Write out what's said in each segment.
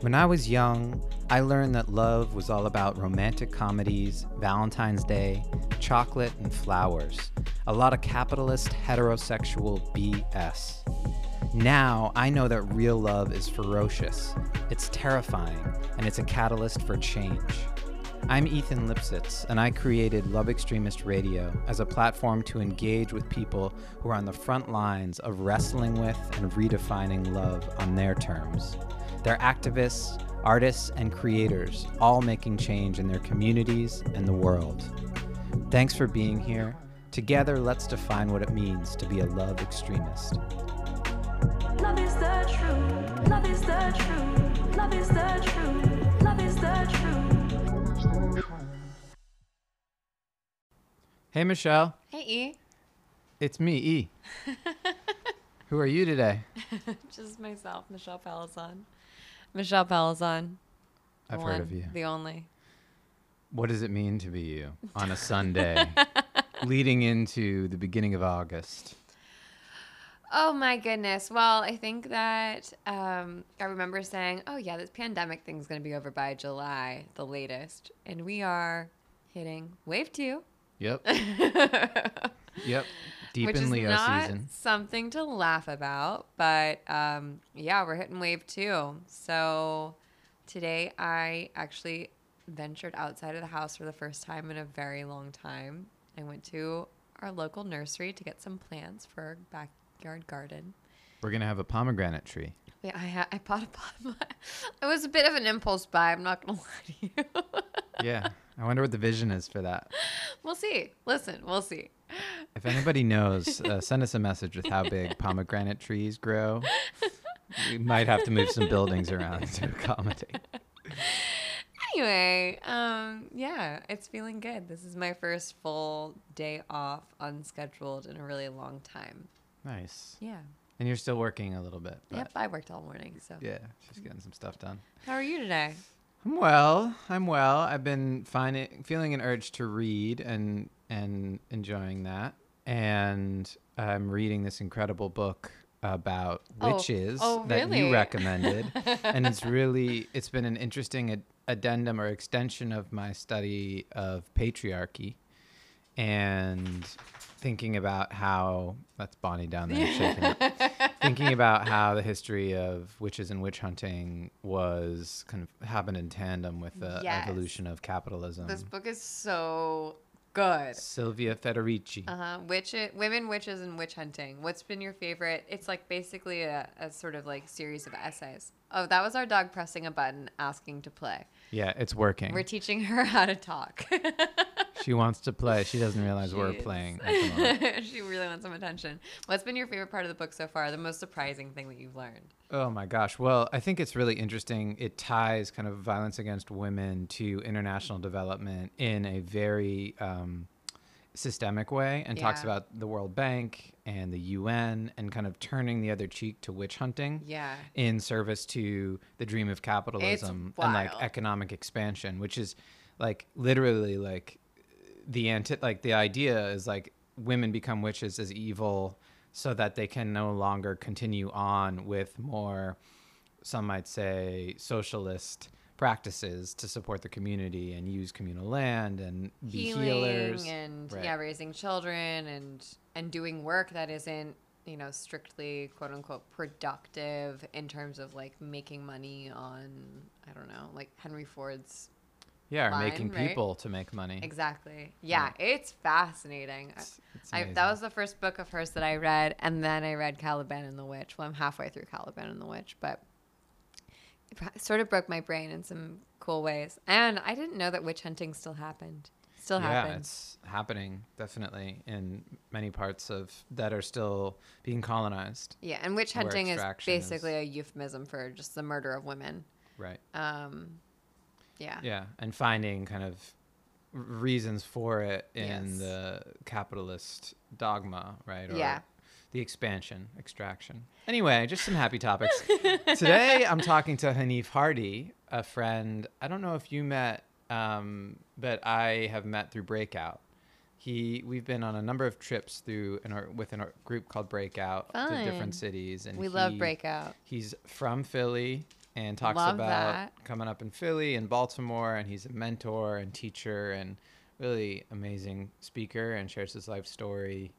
When I was young, I learned that love was all about romantic comedies, Valentine's Day, chocolate, and flowers. A lot of capitalist heterosexual BS. Now I know that real love is ferocious, it's terrifying, and it's a catalyst for change. I'm Ethan Lipsitz, and I created Love Extremist Radio as a platform to engage with people who are on the front lines of wrestling with and redefining love on their terms. They're activists, artists, and creators, all making change in their communities and the world. Thanks for being here. Together, let's define what it means to be a love extremist. Love is the truth. Love is the truth. Love is the truth. Love is the truth. Hey, Michelle. Hey E, It's me, E. Who are you today? just myself, Michelle Palazan. Michelle Palazan. I've heard of you. The only. What does it mean to be you on a Sunday leading into the beginning of August? Oh my goodness. Well, I think that um, I remember saying, "Oh yeah, this pandemic thing's gonna be over by July, the latest," and we are hitting wave two, Yep. Yep. Deep which in is Leo not season. something to laugh about. But um, yeah, we're hitting wave two. So today, I actually ventured outside of the house for the first time in a very long time. I went to our local nursery to get some plants for our backyard garden. We're going to have a pomegranate tree. Yeah, I ha- I bought a pot. It was a bit of an impulse buy. I'm not gonna lie to you. Yeah. I wonder what the vision is for that. we'll see. Listen, we'll see. If anybody knows, uh, send us a message with how big pomegranate trees grow. We might have to move some buildings around to accommodate. Anyway, um, yeah, it's feeling good. This is my first full day off, unscheduled in a really long time. Nice. Yeah. And you're still working a little bit. Yep. I worked all morning. So. Yeah, just getting some stuff done. How are you today? I'm well. I'm well. I've been finding feeling an urge to read and and enjoying that. And I'm reading this incredible book about Oh, witches oh, that really? you recommended. and it's really it's been an interesting ad- addendum or extension of my study of patriarchy and thinking about how that's Bonnie down there shaking it thinking about how the history of witches and witch hunting was kind of happened in tandem with the Yes. evolution of capitalism. This book is so good. Silvia Federici. Uh huh. Witch, women, witches, and witch hunting. What's been your favorite? It's like basically a, a sort of like series of essays. Oh, that was our dog pressing a button asking to play. yeah, it's working. We're teaching her how to talk. she wants to play. She doesn't realize we're is. playing. At the moment. she really wants some attention. What's been your favorite part of the book so far? The most surprising thing that you've learned? Oh my gosh. Well, I think it's really interesting. It ties kind of violence against women to international development in a very um, systemic way and talks about the World Bank and the UN and kind of turning the other cheek to witch hunting. Yeah. in service to the dream of capitalism and like economic expansion, which is like literally like the anti like the idea is like women become witches as evil so that they can no longer continue on with more some might say socialist practices to support the community and use communal land and be Healing healers and Right. yeah, raising children and and doing work that isn't you know strictly quote unquote productive in terms of like making money on I don't know like Henry Ford's yeah or line, making right? people to make money Exactly. Yeah, it's fascinating. It's- it's I, that was the first book of hers that I read, and then I read Caliban and the Witch. Well, I'm halfway through Caliban and the Witch, but it sort of broke my brain in some cool ways. And I didn't know that witch hunting still happened. Still yeah, happens. it's happening definitely in many parts of that are still being colonized. Yeah, and witch hunting is extraction is- basically a euphemism for just the murder of women. Right. Um, yeah. Yeah, and finding kind of reasons for it in Yes. the capitalist dogma, right? Or Yeah. The expansion, extraction. Anyway, just some happy topics. Today, I'm talking to Hanif Hardy, a friend. I don't know if you met, um, but I have met through Breakout. He, we've been on a number of trips through an or, with a group called Breakout to different cities, and We love Breakout. He's from Philly, and talks Love about that. coming up in Philly and Baltimore, and he's a mentor and teacher and really amazing speaker, and shares his life story,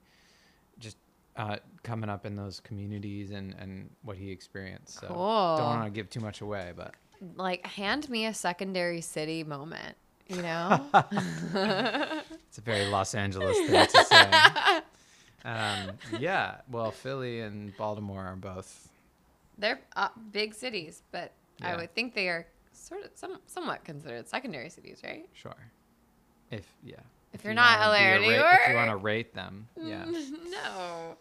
just uh, coming up in those communities and and what he experienced. So Cool. don't want to give too much away, but Like, hand me a secondary city moment. You know? it's a very Los Angeles thing to say. Um, yeah, well, Philly and Baltimore are both They're uh, big cities, but I would think they are sort of some, somewhat considered secondary cities, right? sure. If yeah, If you're you not wanna LA or New ra- if you want to rate them, yeah. no.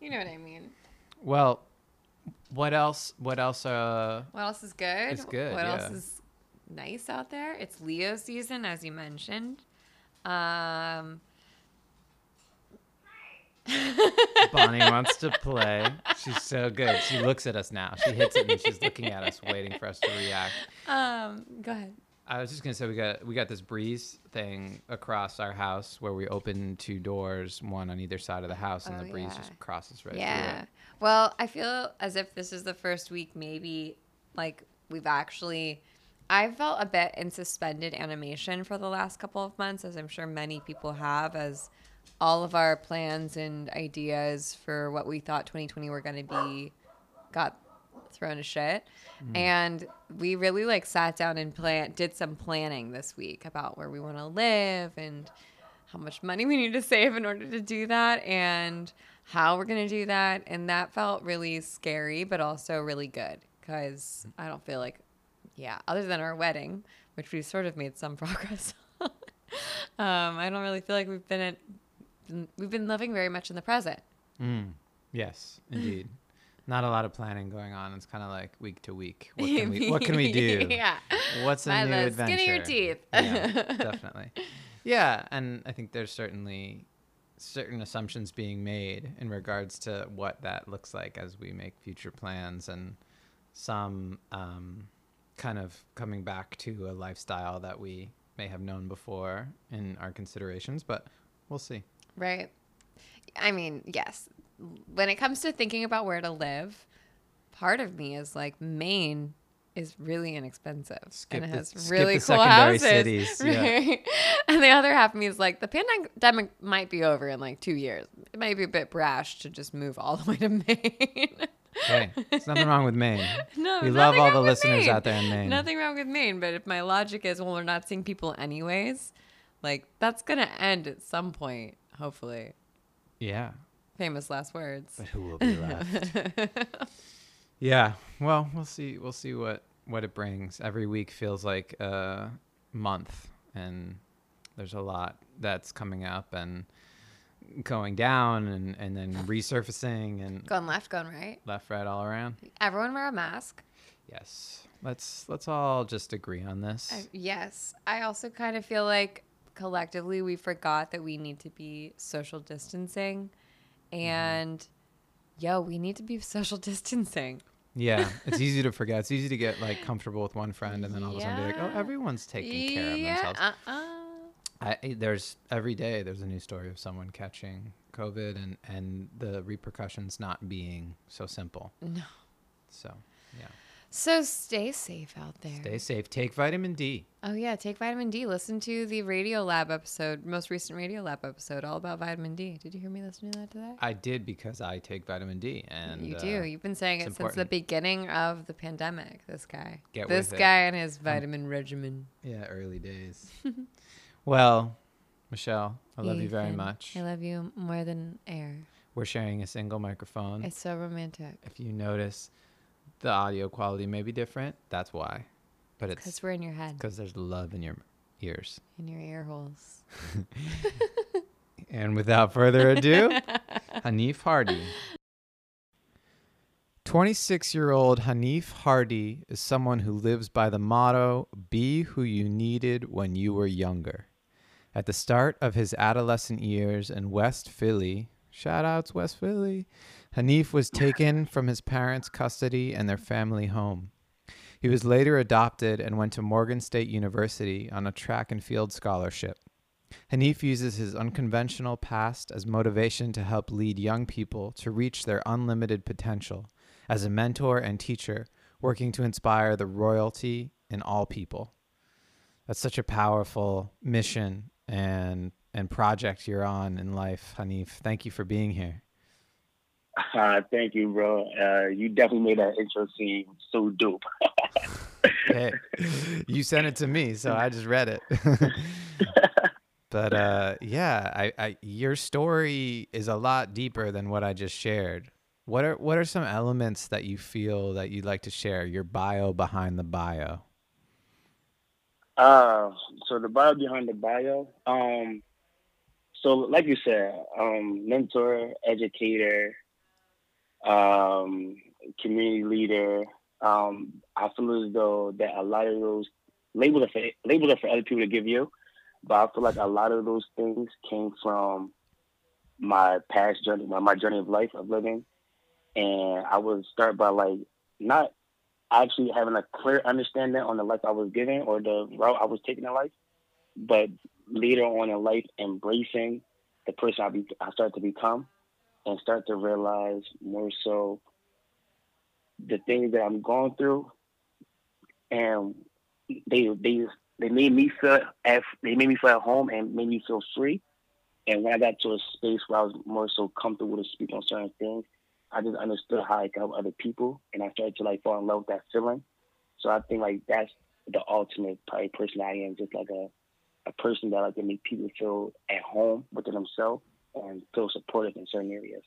You know what I mean. Well, what else? What else? Uh, What else is good? It's good, What else is nice out there? It's Leo season, as you mentioned. Um, Bonnie wants to play. She's so good. She looks at us now. She hits it and she's looking at us, waiting for us to react. um, go ahead. I was just gonna say we got we got this breeze thing across our house where we open two doors, one on either side of the house, and Oh, the breeze yeah. just crosses right through Yeah. Well, I feel as if this is the first week, maybe like we've actually. I felt a bit in suspended animation for the last couple of months, as I'm sure many people have, as all of our plans and ideas for what we thought 2020 were going to be got thrown to shit. And we really like sat down and plan did some planning this week about where we want to live and how much money we need to save in order to do that and how we're going to do that and that felt really scary but also really good cuz I don't feel like yeah, other than our wedding, which we sort of made some progress on. um, I don't really feel like we've been at, we've been living very much in the present. Mm. Yes, indeed. Not a lot of planning going on. It's kind of like week to week. What can we, what can we do? yeah. What's a By new the adventure? skin your teeth. yeah, definitely. Yeah, and I think there's certainly certain assumptions being made in regards to what that looks like as we make future plans, and some um, kind of coming back to a lifestyle that we may have known before in our considerations. But we'll see. Right. I mean, yes. When it comes to thinking about where to live, part of me is like Maine is really inexpensive Skip and it has skip really the cool houses. cities, yeah. And the other half of me is like the pandemic might be over in like two years. It might be a bit brash to just move all the way to Maine. Hey, there's nothing wrong with Maine. No, We love all the listeners Maine. out there in Maine. Nothing wrong with Maine, but if my logic is, well, we're not seeing people anyways, like that's gonna end at some point, hopefully. Yeah, Famous last words. but who will be left? yeah. Well, we'll see. We'll see what what it brings. Every week feels like a month, and there's a lot that's coming up and going down, and and then resurfacing, and Going left, going right. left, right, all around. Everyone wear a mask. Yes. Let's let's all just agree on this. I, yes. I also kind of feel like collectively we forgot that we need to be social distancing. Mm-hmm. And yo, we need to be social distancing. yeah, it's easy to forget. It's easy to get like comfortable with one friend, and then all of a sudden be like, oh, everyone's taking care of themselves. Uh-uh. I- there's every day there's a new story of someone catching COVID and and the repercussions not being so simple. No. So yeah, So stay safe out there. stay safe. Take vitamin D. Oh yeah, take vitamin D. Listen to the Radiolab episode, most recent Radiolab episode, all about vitamin D. Did you hear me listening to that today? I did because I take vitamin D, and you uh, do. You've been saying it since the beginning of the pandemic. This guy. Get this with it. guy and his vitamin regimen. yeah, early days. well, Michelle, I love you very much. I love you more than air. We're sharing a single microphone. It's so romantic. if you notice the audio quality may be different, that's why. But it's Because we're in your head, because there's love in your ears. in your ear holes. And without further ado, Hanif Hardy. 26 year old Hanif Hardy is someone who lives by the motto be who you needed when you were younger. At the start of his adolescent years in West Philly, shout outs West Philly, Hanif was taken from his parents' custody and their family home. He was later adopted and went to Morgan State University on a track and field scholarship. Hanif uses his unconventional past as motivation to help lead young people to reach their unlimited potential as a mentor and teacher working to inspire the royalty in all people. That's such a powerful mission and and project you're on in life, Hanif. Thank you for being here. Uh, thank you, bro. Uh, you definitely made that intro seem so dope. hey, you sent it to me, so I just read it. but uh, yeah, I, I, your story is a lot deeper than what I just shared. What are what are some elements that you feel that you'd like to share? Your bio behind the bio. Uh, so the bio behind the bio. Um, so like you said, um, mentor, educator, um, community leader. Um, I feel as though that a lot of those labels are for, labels are for other people to give you, but I feel like a lot of those things came from my past journey, my, my journey of life of living, and I would start by like not actually having a clear understanding on the life I was given or the route I was taking in life, but later on in life embracing the person I, be, I started to become and start to realize more so the things that I'm going through, and they they they made me feel at, they made me feel at home and made me feel free. And when I got to a space where I was more so comfortable to speak on certain things, I just understood how I could help other people, and I started to like fall in love with that feeling. So I think like that's the ultimate probably person I am, just like a a person that like to make people feel at home within themselves and feel supported in certain areas.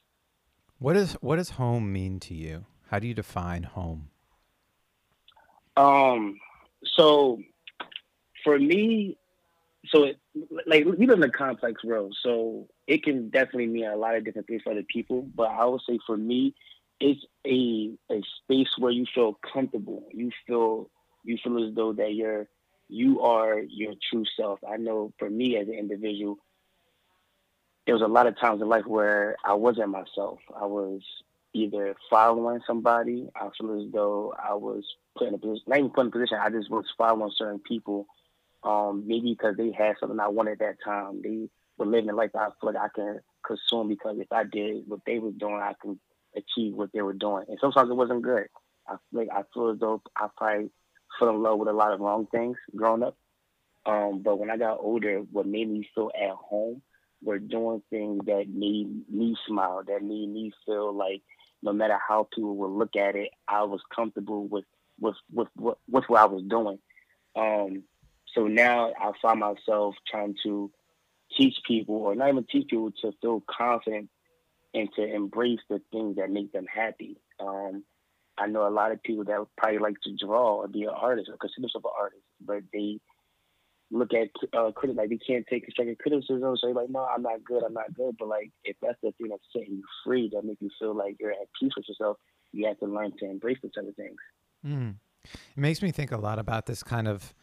What does what does home mean to you? How do you define home? Um, so for me, so it, like we live in a complex world, so it can definitely mean a lot of different things for other people. But I would say for me, it's a a space where you feel comfortable. You feel you feel as though that you're you are your true self. I know for me as an individual, there was a lot of times in life where I wasn't myself. I was either following somebody. I feel as though I was put in a position, not even put in a position. I just was following certain people, um, maybe because they had something I wanted at that time. They were living a life I feel like I can consume because if I did what they were doing, I can achieve what they were doing. And sometimes it wasn't good. I feel like I feel as though I probably fell in love with a lot of wrong things growing up. Um, but when I got older, what made me feel at home were doing things that made me smile, that made me feel like no matter how people would look at it, I was comfortable with with with with, with what I was doing. Um, so now I find myself trying to teach people, or not even teach people, to feel confident and to embrace the things that make them happy. Um, I know a lot of people that probably like to draw or be an artist or consider themselves an artist, but they look at uh, critics like they can't take constructive criticism. So you're like, no, I'm not good. I'm not good. But like, if that's the thing that's setting you free, that make you feel like you're at peace with yourself, you have to learn to embrace those other things. Mm. It makes me think a lot about this kind of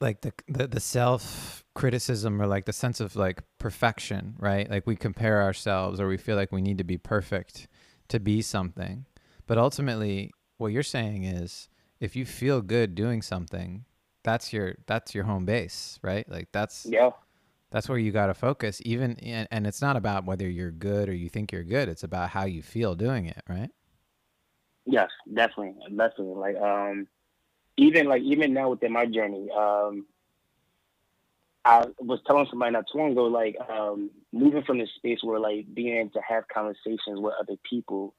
like the the, the self criticism or like the sense of like perfection, right? Like we compare ourselves or we feel like we need to be perfect to be something. But ultimately, what you're saying is if you feel good doing something, that's your that's your home base, right? Like that's yeah. That's where you got to focus even and, and it's not about whether you're good or you think you're good. It's about how you feel doing it, right? Yes, definitely. Definitely. Like um even like even now within my journey, um I was telling somebody not too long ago, like um, moving from this space where like being able to have conversations with other people,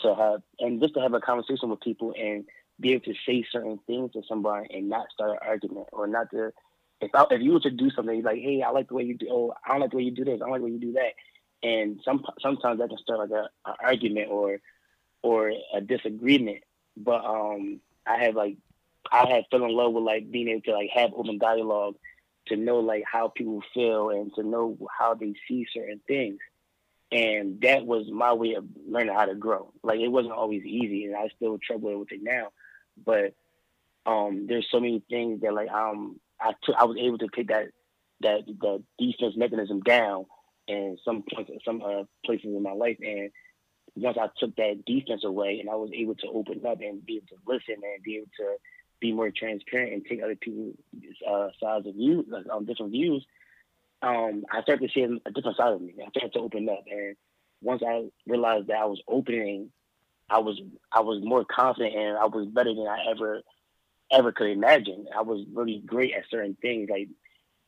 to have and just to have a conversation with people and be able to say certain things to somebody and not start an argument or not to if I, if you were to do something like hey I like the way you do oh I don't like the way you do this I don't like the way you do that. And some sometimes that can start like a, a argument or or a disagreement. But um I have like I had fell in love with like being able to like have open dialogue to know like how people feel and to know how they see certain things. And that was my way of learning how to grow. Like it wasn't always easy and I still trouble with it now but um, there's so many things that like um I took I was able to take that that the defense mechanism down in some points some uh, places in my life and once I took that defense away and I was able to open up and be able to listen and be able to be more transparent and take other people's uh, sides of view, like, um, different views, um, I started to see a different side of me. I started to open up, and once I realized that I was opening I was I was more confident and I was better than I ever ever could imagine. I was really great at certain things. Like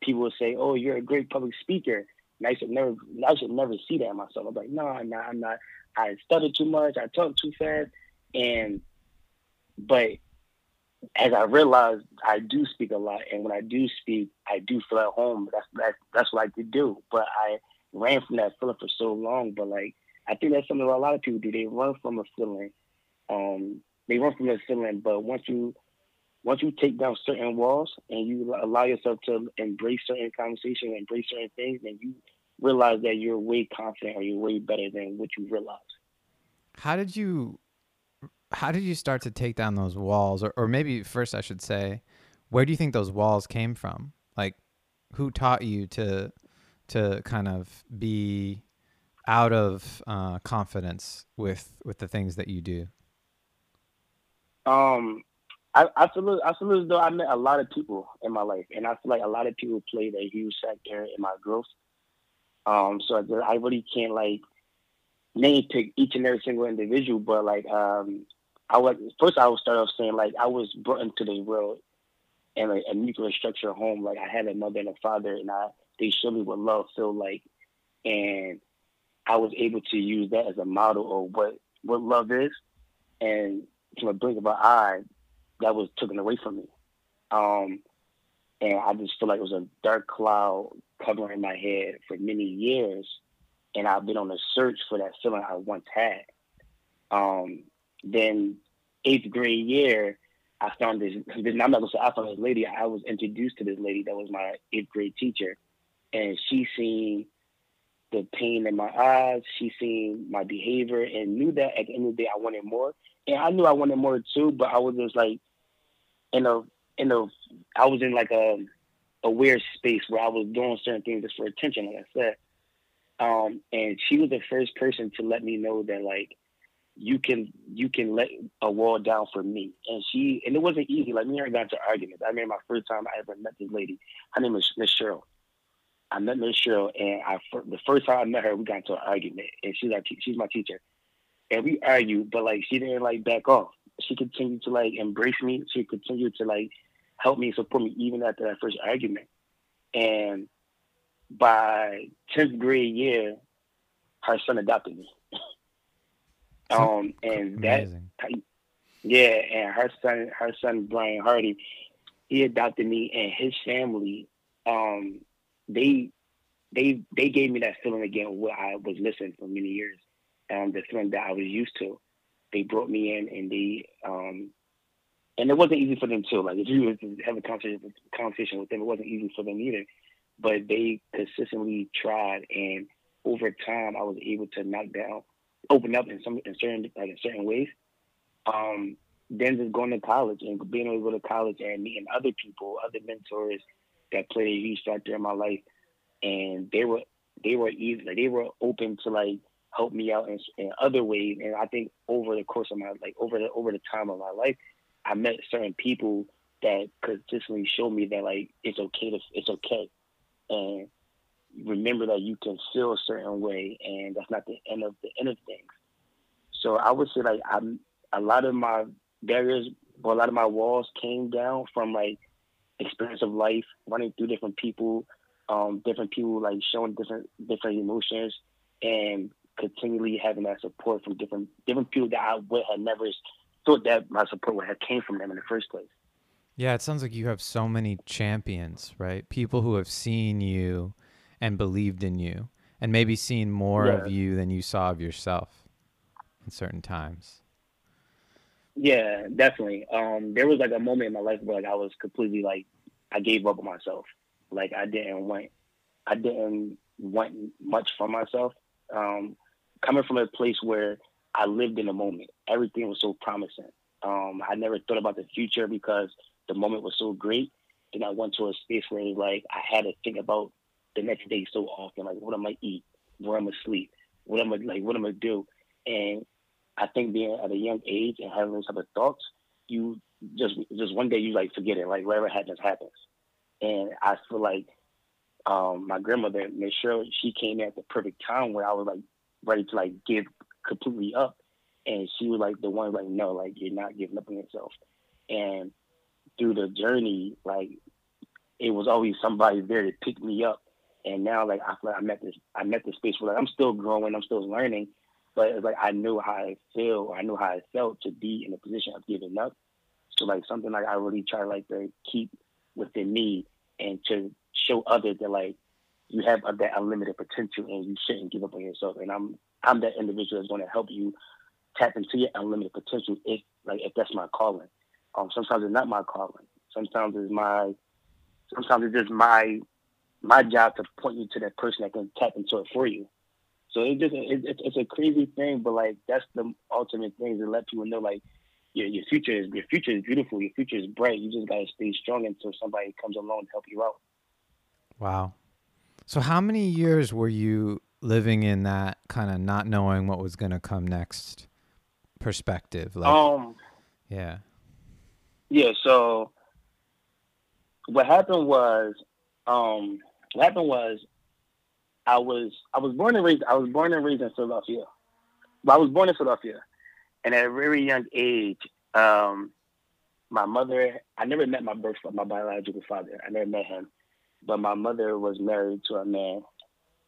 people would say, "Oh, you're a great public speaker." And I should never I should never see that in myself. I'm like, no, I'm not. I'm not. I stutter too much. I talk too fast. And but as I realized, I do speak a lot, and when I do speak, I do feel at home. That's that's that's what I could do. But I ran from that feeling for so long. But like, I think that's something that a lot of people do. They run from a feeling. Um, they run from a feeling, but once you once you take down certain walls and you allow yourself to embrace certain conversations, embrace certain things, then you realize that you're way confident or you're way better than what you realize. How did you how did you start to take down those walls or, or maybe first i should say where do you think those walls came from like who taught you to to kind of be out of uh, confidence with with the things that you do um I, I feel I though I met a lot of people in my life, and I feel like a lot of people played a huge factor in my growth. Um, so I really can't like name pick each and every single individual, but like um, I was first I would start off saying like I was brought into the world in a, a nuclear structure home. Like I had a mother and a father, and I they showed me what love felt like, and I was able to use that as a model of what what love is. And from a blink of an eye, that was taken away from me. Um, and I just feel like it was a dark cloud covering my head for many years, and I've been on a search for that feeling I once had. Um, then eighth grade year, I found this. I'm not gonna say I found this lady. I was introduced to this lady that was my eighth grade teacher, and she seen the pain in my eyes. She seen my behavior and knew that at the end of the day I wanted more. And I knew I wanted more too, but I was just like in a in a I was in like a a weird space where I was doing certain things just for attention, like I said. Um, and she was the first person to let me know that like you can you can let a wall down for me. And she and it wasn't easy. Like me and her got into arguments. I remember my first time I ever met this lady. Her name is Miss Cheryl. I met Miss Cheryl, and I the first time I met her, we got into an argument, and she's like she's my teacher, and we argued, but like she didn't like back off. She continued to like embrace me. She continued to like help me, support me, even after that first argument. And by tenth grade year, her son adopted me. Um, and Amazing. that, yeah, and her son, her son Brian Hardy, he adopted me, and his family, um, they, they, they gave me that feeling again, what I was missing for many years, um, the feeling that I was used to. They brought me in, and they, um, and it wasn't easy for them too. Like if you was to have a conversation, conversation with them, it wasn't easy for them either. But they consistently tried, and over time, I was able to knock down open up in some in certain like in certain ways. Um, then just going to college and being able to go to college and meeting other people, other mentors that played a huge factor in my life, and they were they were easy, like they were open to like help me out in, in other ways. And I think over the course of my like over the over the time of my life, I met certain people that consistently showed me that like it's okay to it's okay, and remember that you can feel a certain way and that's not the end of the end of things. So I would say like I'm a lot of my barriers or a lot of my walls came down from like experience of life, running through different people, um, different people like showing different different emotions and continually having that support from different different people that I would have never thought that my support would have came from them in the first place. Yeah, it sounds like you have so many champions, right? People who have seen you and believed in you and maybe seen more yeah. of you than you saw of yourself in certain times. Yeah, definitely. Um, there was like a moment in my life where like I was completely like I gave up on myself. Like I didn't want I didn't want much from myself. Um, coming from a place where I lived in the moment. Everything was so promising. Um, I never thought about the future because the moment was so great. Then I went to a space where like I had to think about the next day so often. Like, what am I eat? Where I'm gonna sleep? What am I like? What am I do? And I think being at a young age and having those type of thoughts, you just just one day you like forget it. Like whatever happens, happens. And I feel like um, my grandmother, Miss Cheryl, she came at the perfect time where I was like ready to like give completely up. and she was like the one like, no, like you're not giving up on yourself. And through the journey, like it was always somebody there to pick me up. And now like I feel like I'm at this I'm at this space where like I'm still growing, I'm still learning, but it's like I knew how I feel, I knew how I felt to be in a position of giving up. So like something like I really try like to keep within me and to show others that like you have that unlimited potential and you shouldn't give up on yourself. And I'm I'm that individual that's going to help you tap into your unlimited potential if like if that's my calling. Um, sometimes it's not my calling. Sometimes it's my sometimes it's just my my job to point you to that person that can tap into it for you. So it just it, it, it's a crazy thing, but like that's the ultimate thing to let people know like your your future is your future is beautiful, your future is bright. You just gotta stay strong until somebody comes along to help you out. Wow. So how many years were you living in that kind of not knowing what was going to come next perspective? Like, um, yeah. Yeah. So what happened was, um, what happened was, I was I was born and raised I was born and raised in Philadelphia. But I was born in Philadelphia, and at a very young age, um, my mother I never met my birth my biological father. I never met him, but my mother was married to a man,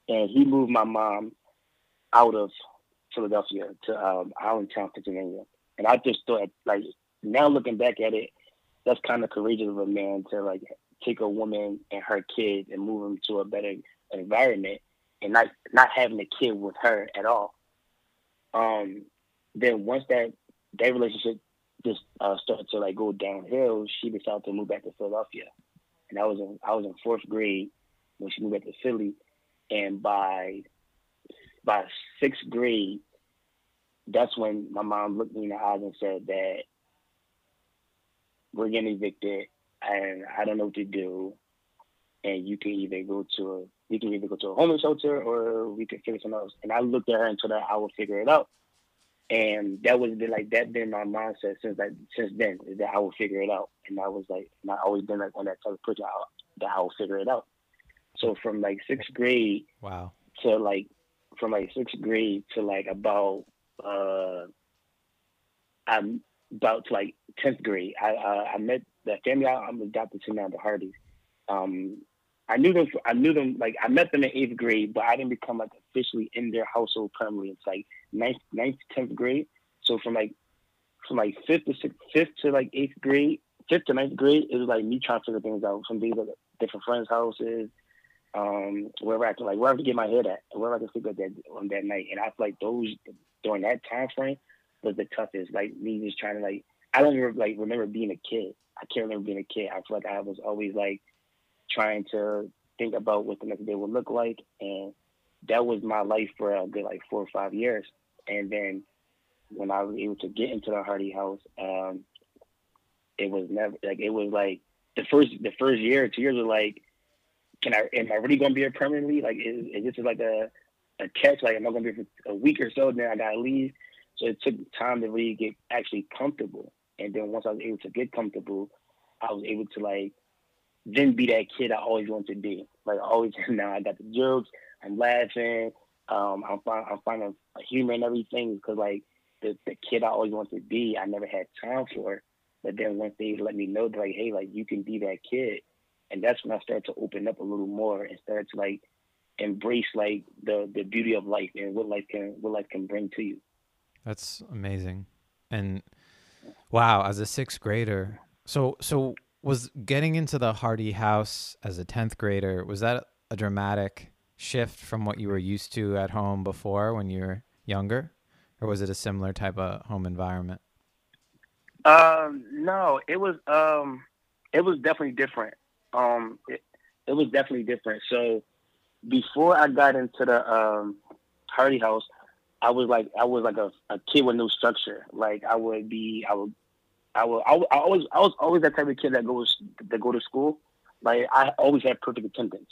and he moved my mom out of Philadelphia to um, Allentown, Pennsylvania. And I just thought, like, now looking back at it, that's kind of courageous of a man to like take a woman and her kids and move them to a better environment and not not having a kid with her at all. Um, then once that that relationship just uh, started to like go downhill, she decided to move back to Philadelphia, and I was in I was in fourth grade when she moved back to Philly, and by by sixth grade, that's when my mom looked me in the eyes and said that we're getting evicted and I don't know what to do. And you can either go to a we can either go to a homeless shelter or we can figure something else. And I looked at her and told her I would figure it out. And that was been like that been my mindset since like since then is that I will figure it out. And I was like and I always been like on that type of person that I will figure it out. So from like sixth grade wow to like from like sixth grade to like about uh I'm about to like tenth grade. I uh, I met the family I, I'm adopted to now, the Hardys. Um, I knew them. I knew them. Like I met them in eighth grade, but I didn't become like officially in their household permanently. It's like ninth, ninth, tenth grade. So from like from like fifth to sixth, fifth to like eighth grade, fifth to ninth grade, it was like me trying to figure things out. From these different friends' houses, um, wherever I can like wherever I get my head at, wherever I can sleep at that on that night. And I feel like those during that time frame was the toughest. Like me just trying to like I don't remember, like remember being a kid. I can't remember being a kid. I feel like I was always like trying to think about what the next day would look like, and that was my life for a good like four or five years. And then when I was able to get into the Hardy house, um, it was never like it was like the first the first year, two years were like, can I am I really gonna be here permanently? Like is, is this like a a catch? Like am I gonna be here for a week or so? and Then I gotta leave. So it took time to really get actually comfortable. And then once I was able to get comfortable, I was able to like then be that kid I always wanted to be. Like always now I got the jokes, I'm laughing, um, I'm find, I'm finding humor and everything because like the, the kid I always wanted to be, I never had time for. But then once they let me know, like, hey, like you can be that kid, and that's when I started to open up a little more and started to like embrace like the the beauty of life and what life can what life can bring to you. That's amazing. And wow, as a sixth grader, so so was getting into the Hardy house as a tenth grader was that a dramatic shift from what you were used to at home before when you were younger, or was it a similar type of home environment? Um, no, it was um, it was definitely different. Um, it, it was definitely different. So before I got into the um, Hardy house, I was like I was like a, a kid with no structure. Like I would be, I would, I would, I, I always, I was always that type of kid that goes that go to school. Like I always had perfect attendance,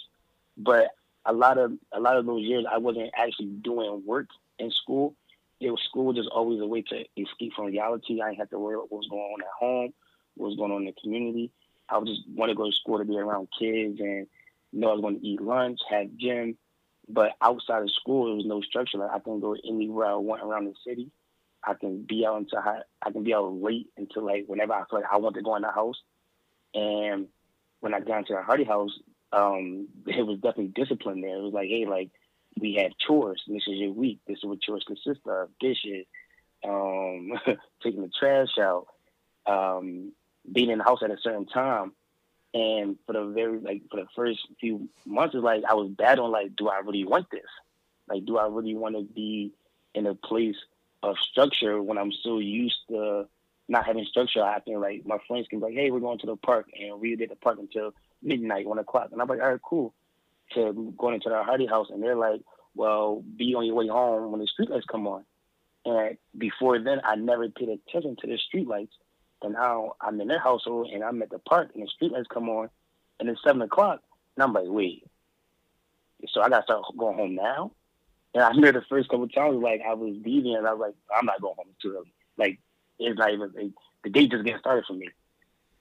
but a lot of a lot of those years I wasn't actually doing work in school. It was school was just always a way to escape from reality. I didn't have to worry about what was going on at home, what was going on in the community. I just want to go to school to be around kids and know I was going to eat lunch, have gym. But outside of school, there was no structure. Like I can go anywhere I want around the city. I can be out until I, I can be out late until like whenever I feel like I want to go in the house. And when I got into the Hardy house, um, it was definitely discipline there. It was like, hey, like we have chores. This is your week. This is what chores consist of: dishes, um, taking the trash out, um, being in the house at a certain time. And for the very like for the first few months, it's like I was battling like, do I really want this? Like, do I really want to be in a place of structure when I'm so used to not having structure? I think like my friends can be like, hey, we're going to the park, and we did the park until midnight, one o'clock, and I'm like, all right, cool. To going into the Hardy house, and they're like, well, be on your way home when the streetlights come on. And before then, I never paid attention to the streetlights. And now I'm in their household and I'm at the park and the streetlights come on and it's seven o'clock. And I'm like, wait. So I gotta start going home now. And I remember the first couple of times, like I was leaving, and I was like, I'm not going home too early. Like it's not even like, the day just getting started for me.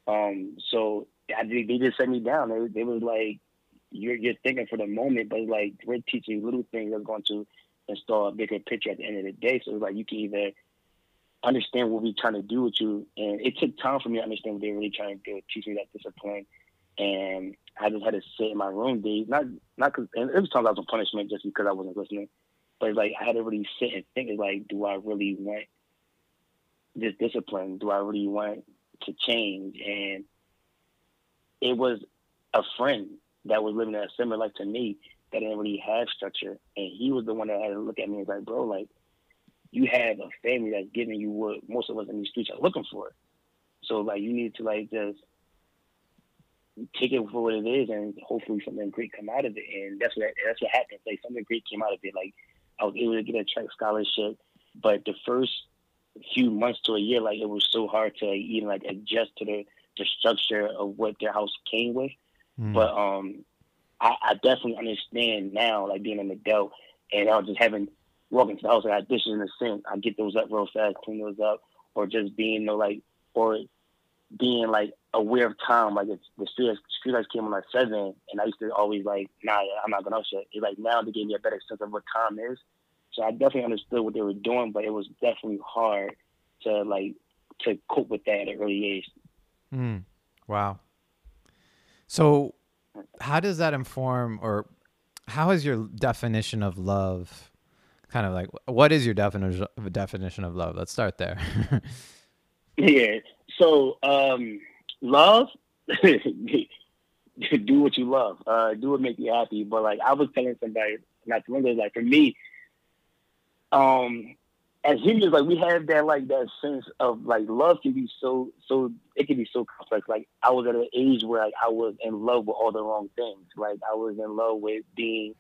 Um, so I, they, they just set me down. They, they was like, you're you're thinking for the moment, but like we're teaching little things that's going to install a bigger picture at the end of the day. So it's like you can either understand what we're trying to do with you. And it took time for me to understand what they were really trying to do, teach me that discipline. And I just had to sit in my room days, not not because it was times I was on punishment just because I wasn't listening, but like I had to really sit and think, like, do I really want this discipline? Do I really want to change? And it was a friend that was living a similar life to me that didn't really have structure, and he was the one that had to look at me and was like, bro, like you have a family that's giving you what most of us in these streets are looking for. So like you need to like just take it for what it is and hopefully something great come out of it. And that's what that's what happened. Like something great came out of it. Like I was able to get a track scholarship, but the first few months to a year, like it was so hard to even like adjust to the the structure of what their house came with. Mm. But um I, I definitely understand now, like being an adult and I was just having walking to the house, I got dishes in the sink. I get those up real fast, clean those up, or just being you know, like, or being like aware of time. Like it's, the street street lights came on at seven, and I used to always like, nah, I'm not gonna shit. It's like now they gave me a better sense of what time is. So I definitely understood what they were doing, but it was definitely hard to like to cope with that at an early age. Mm. Wow. So, how does that inform, or how is your definition of love kind of like what is your definition definition of love? Let's start there. yeah. So um, love, do what you love. Uh, do what makes you happy. But like I was telling somebody not too long like for me, um, as humans, like we have that like that sense of like love can be so so it can be so complex. Like I was at an age where like I was in love with all the wrong things. Like I was in love with being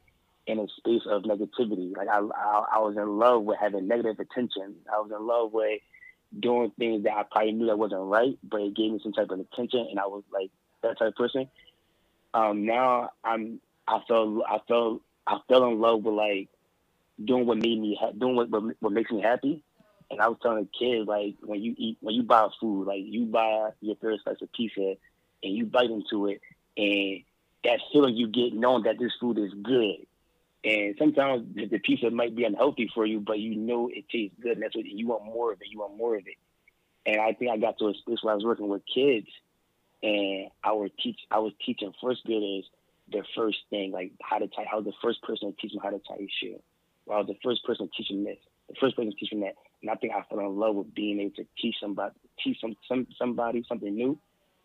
in a space of negativity. Like I, I, I was in love with having negative attention. I was in love with doing things that I probably knew that wasn't right, but it gave me some type of attention, and I was like that type of person. Um, now I'm, I felt, I felt, I fell in love with like doing what made me, ha- doing what, what what makes me happy. And I was telling the kids like when you eat, when you buy food, like you buy your first slice of pizza, and you bite into it, and that feeling you get knowing that this food is good and sometimes the, pizza might be unhealthy for you, but you know it tastes good, and that's what you want more of it. You want more of it. And I think I got to a space where I was working with kids, and I was teach I was teaching first graders the first thing, like how to tie. I was the first person to teach them how to tie a shoe. Well, I was the first person teaching this, the first person teaching that, and I think I fell in love with being able to teach somebody, teach some, some somebody something new,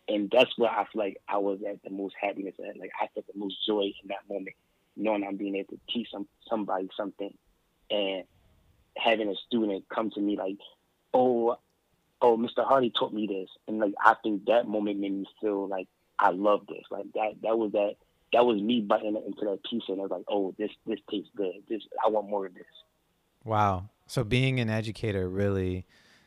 and that's where I feel like I was at the most happiness at. Like I felt the most joy in that moment knowing I'm being able to teach some somebody something, and having a student come to me like, "Oh, oh, Mr. Hardy taught me this," and like I think that moment made me feel like I love this. Like that that was that that was me biting into that piece, and I was like, "Oh, this this tastes good. This I want more of this." Wow. So being an educator really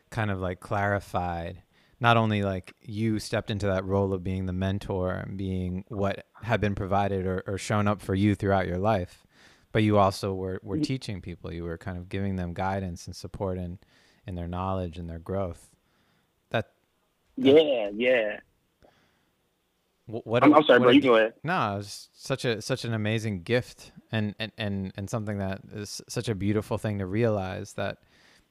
kind of like clarified not only like you stepped into that role of being the mentor and being what had been provided or, or shown up for you throughout your life, but you also were, were mm-hmm. teaching people. You were kind of giving them guidance and support in, in their knowledge and their growth. That, that yeah, yeah. What, what I'm, I'm sorry, bro. You go ahead. No, it was such a such an amazing gift and, and, and, and something that is such a beautiful thing to realize that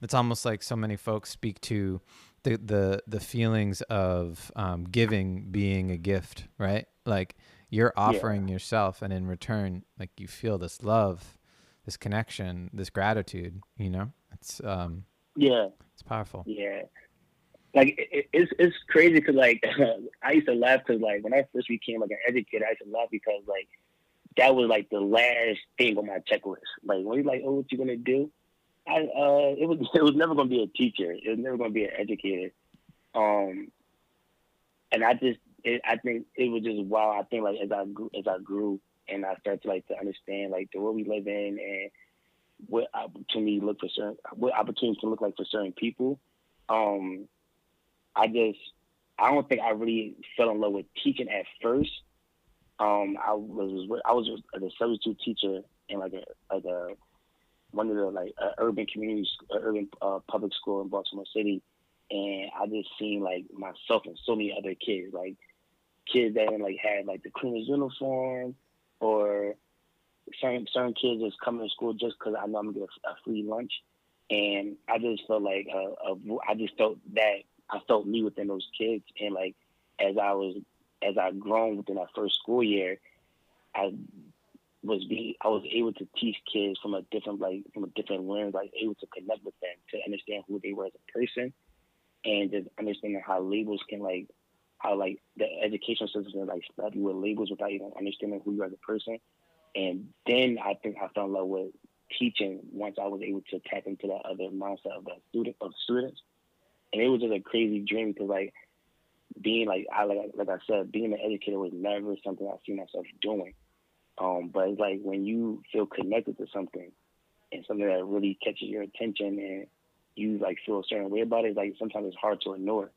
it's almost like so many folks speak to the the the feelings of um, giving being a gift, right? Like you're offering yeah. yourself, and in return, like you feel this love, this connection, this gratitude. You know, it's um, yeah, it's powerful. Yeah, like it, it's it's crazy because like I used to laugh because like when I first became like an educator, I used to laugh because like that was like the last thing on my checklist. Like when you're like, oh, what you gonna do? I uh, it was it was never gonna be a teacher. It was never gonna be an educator. Um, and I just it, I think it was just wow. I think like as I grew as I grew and I started to like to understand like the world we live in and what opportunity look for certain what opportunities can look like for certain people. Um, I just I don't think I really fell in love with teaching at first. Um, I was I was a substitute teacher in like a like a one of the like uh, urban communities, uh, urban uh, public school in Baltimore City, and I just seen like myself and so many other kids, like kids that like had like the cleanest uniform, or certain certain kids just coming to school just because I know I'm gonna get a, a, free lunch, and I just felt like uh, I just felt that I felt me within those kids, and like as I was as I grown within that first school year, I was being I was able to teach kids from a different like from a different lens, like able to connect with them to understand who they were as a person and just understanding how labels can like how like the education system can like study with labels without even understanding who you are as a person. And then I think I fell in love with teaching once I was able to tap into that other mindset of the student of students. And it was just a crazy dream because like being like I like like I said, being an educator was never something I see myself doing. Um, but it's like when you feel connected to something and something that really catches your attention and you like feel a certain way about it, like sometimes it's hard to ignore.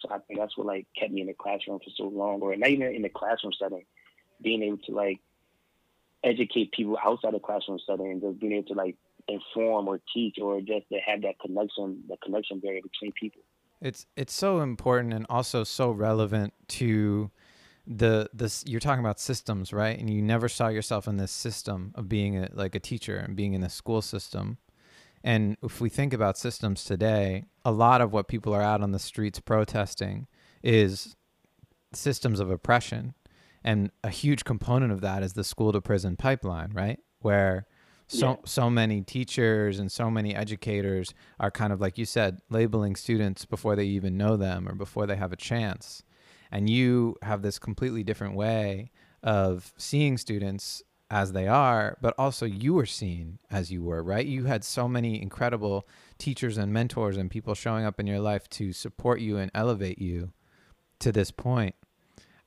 So I think that's what like kept me in the classroom for so long, or not even in the classroom setting, being able to like educate people outside the classroom setting and just being able to like inform or teach or just to have that connection, the connection barrier between people. It's it's so important and also so relevant to the this you're talking about systems right? And you never saw yourself in this system of being a, like a teacher and being in the school system. And if we think about systems today a lot of what people are out on the streets protesting is systems of oppression. And a huge component of that is the school to prison pipeline right? Where so yeah. so many teachers and so many educators are kind of like you said labeling students before they even know them or before they have a chance and you have this completely different way of seeing students as they are, but also you were seen as you were, right? You had so many incredible teachers and mentors and people showing up in your life to support you and elevate you to this point.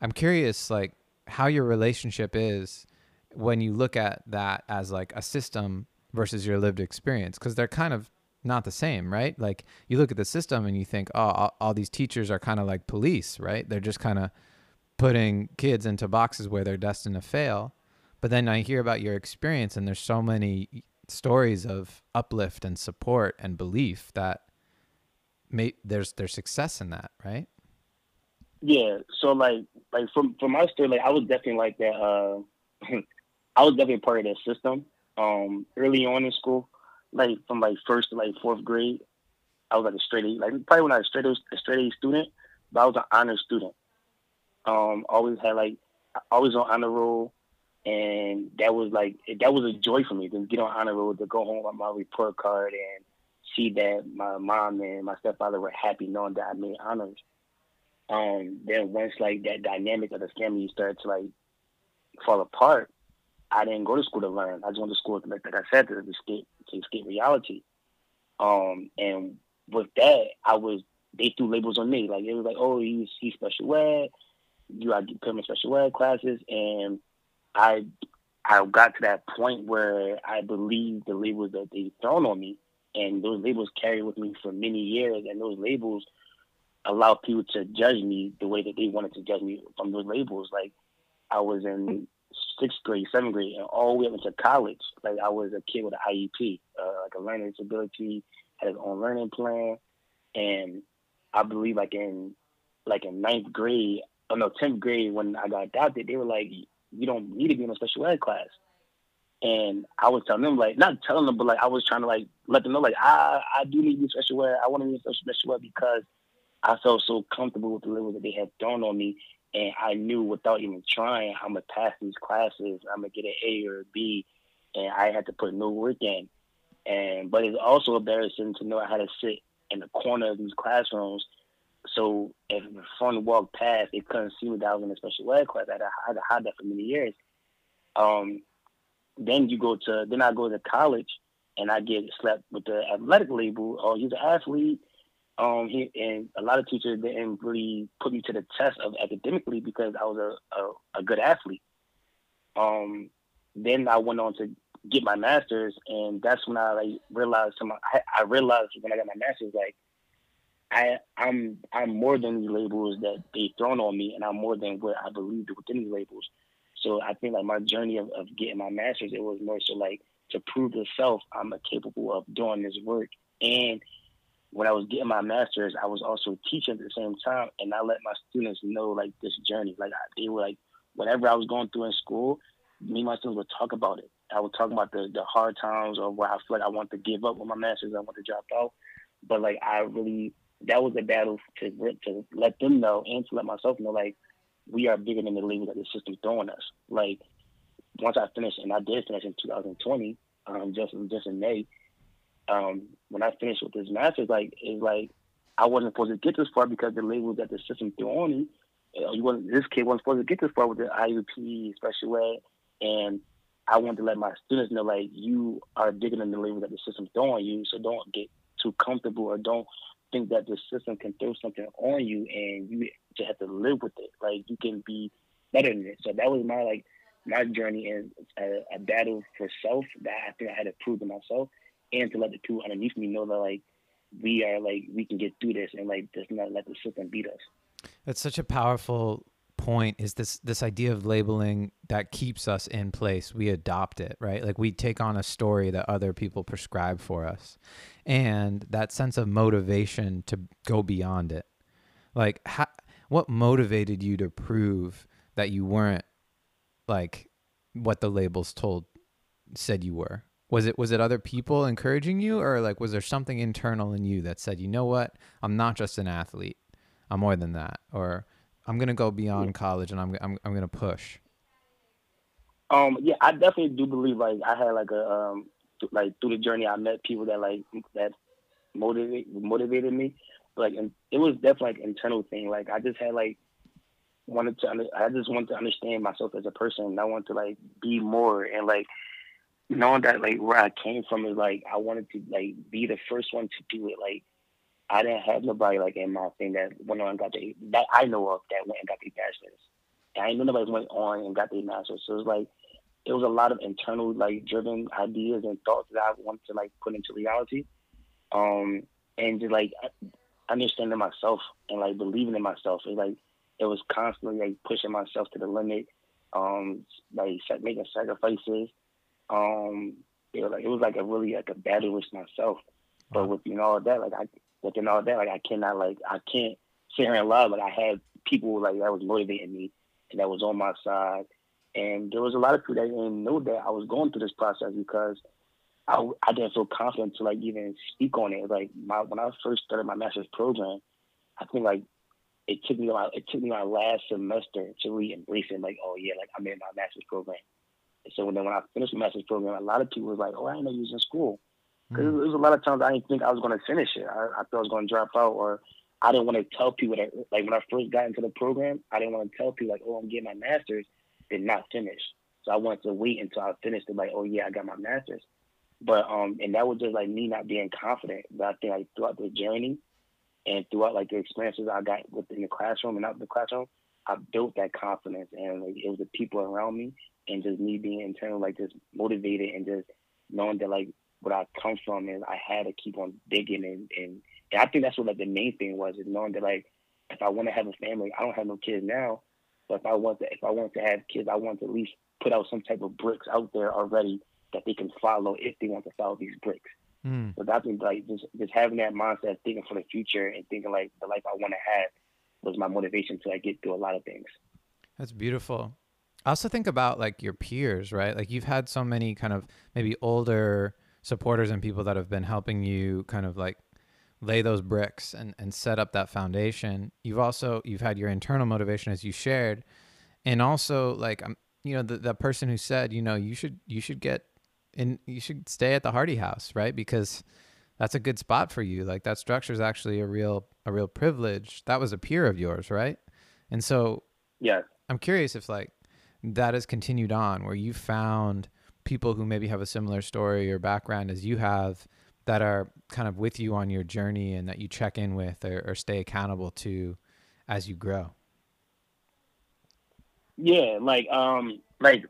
I'm curious, like, how your relationship is when you look at that as like a system versus your lived experience, because they're kind of not the same, right? Like you look at the system and you think, oh, all, all these teachers are kind of like police, right? They're just kind of putting kids into boxes where they're destined to fail. But then I hear about your experience, and there's so many stories of uplift and support and belief that may, there's there's success in that, right? Yeah. So like like from from my story, like I was definitely like that. Uh, I was definitely part of that system. Um, early on in school, like from like first to like fourth grade, I was like a straight A, like probably when I was straight A, a straight A student, but I was an honor student. Um, always had like always on honor roll, and that was like that was a joy for me to get on honor roll to go home with my report card and see that my mom and my stepfather were happy knowing that I made honors. Um, then once like that dynamic of the family started to like fall apart, I didn't go to school to learn. I just went to school, to, like, like I said, to escape to escape reality. Um, and with that, I was they threw labels on me. Like it was like, oh, he's he's special ed. You to put him in special ed classes, and I I got to that point where I believed the labels that they thrown on me, and those labels carried with me for many years, and those labels allowed people to judge me the way that they wanted to judge me from those labels. Like I was in sixth grade, seventh grade, and all the way up into college. Like I was a kid with an IEP, uh, like a learning disability, had his own learning plan, and I believe like in like in ninth grade, oh no, tenth grade when I got adopted, they were like, you don't need to be in a special ed class. And I was telling them like not telling them, but like I was trying to like let them know like I I do need to special ed. I want to be special special ed because I felt so comfortable with the labels that they had thrown on me, and I knew without even trying I'm gonna pass these classes. I'm gonna get an A or a B, and I had to put no work in. And but it's also embarrassing to know I had to sit in the corner of these classrooms. So if the phone walked past, they couldn't see me that I was in a special ed class. I had to, I had to hide that for many years. Um, then you go to then I go to college and I get slapped with the athletic label. Oh, he's an athlete. Um, he, and a lot of teachers didn't really put me to the test of academically because I was a, a, a good athlete. Um, then I went on to get my master's, and that's when I like realized. I, I realized when I got my master's, like I I'm I'm more than these labels that they thrown on me, and I'm more than what I believed within these labels. So I think like my journey of, of getting my master's, it was more so like to prove to self I'm capable of doing this work. And when I was getting my master's, I was also teaching at the same time, and I let my students know like this journey. Like they were like whatever I was going through in school, me and my students would talk about it. I would talk about the the hard times or where I feel like I want to give up with my master's, I want to drop out. But like I really that was a battle to to let them know and to let myself know like we are bigger than the label that the system's throwing us. Like once I finished, and I did finish in 2020, um, just just in May. Um, when I finished with this master's, like it's like I wasn't supposed to get this far because the labels that the system threw on me. You wasn't, this kid wasn't supposed to get this far with the IEP, special ed, and I wanted to let my students know like you are bigger than the labels that the system's throwing you, so don't get too comfortable or don't think that the system can throw something on you and you just have to live with it. Like you can be better than it. So that was my like my journey and a, a battle for self that I think I had to prove to myself and to let the two underneath me know that like we are like we can get through this and like just not let the system beat us. That's such a powerful point is this this idea of labeling that keeps us in place. We adopt it right? Like we take on a story that other people prescribe for us. And that sense of motivation to go beyond it. Like how, what motivated you to prove that you weren't like what the labels told said you were was it was it other people encouraging you or like was there something internal in you that said you know what i'm not just an athlete i'm more than that or I'm gonna go beyond college and I'm I'm I'm gonna push. Um, yeah, I definitely do believe like I had like a um like through the journey I met people that like that motivate motivated me. Like and it was definitely like internal thing. Like I just had like wanted to I just wanted to understand myself as a person. And I wanted to like be more and like knowing that like where I came from is like I wanted to like be the first one to do it. Like I didn't have nobody like in my thing that went on and got the that I know of that went and got their bachelor's. And I know nobody went on and got their master's. So it was like it was a lot of internal like driven ideas and thoughts that I wanted to like put into reality. Um and just like understanding myself and like believing in myself. It like it was constantly like pushing myself to the limit, um, like making sacrifices. Um, it was like it was like a really like a battle with myself. But with you know all that, like I within all that, like I cannot like I can't sit here and lie. Like I had people like that was motivating me and that was on my side. And there was a lot of people that didn't know that I was going through this process because I, I didn't feel confident to like even speak on it. Like my when I first started my master's program, I think like it took me my it took me my last semester to really embrace it. Like oh yeah, like I'm in my master's program. So then when I finished the master's program, a lot of people was like, oh I didn't know you was in school. Because mm. there was a lot of times I didn't think I was going to finish it. I, I thought I was going to drop out, or I didn't want to tell people that. Like when I first got into the program, I didn't want to tell people like, "Oh, I'm getting my master's," and not finish. So I wanted to wait until I finished it. Like, "Oh yeah, I got my master's." But um, and that was just like me not being confident. But I think like throughout the journey, and throughout like the experiences I got within the classroom and out of the classroom, I built that confidence, and like it was the people around me, and just me being internal, like just motivated and just knowing that like what I come from is I had to keep on digging and, and, and I think that's what like the main thing was is knowing that like if I want to have a family, I don't have no kids now, but if I want to if I want to have kids, I want to at least put out some type of bricks out there already that they can follow if they want to follow these bricks. Mm. So that's like just just having that mindset, thinking for the future and thinking like the life I want to have was my motivation to like get through a lot of things. That's beautiful. I also think about like your peers, right? Like you've had so many kind of maybe older supporters and people that have been helping you kind of like lay those bricks and, and set up that foundation. You've also you've had your internal motivation as you shared. And also like I'm you know, the, the person who said, you know, you should you should get in you should stay at the Hardy House, right? Because that's a good spot for you. Like that structure is actually a real a real privilege. That was a peer of yours, right? And so Yeah. I'm curious if like that has continued on where you found people who maybe have a similar story or background as you have that are kind of with you on your journey and that you check in with or, or stay accountable to as you grow. Yeah, like um, like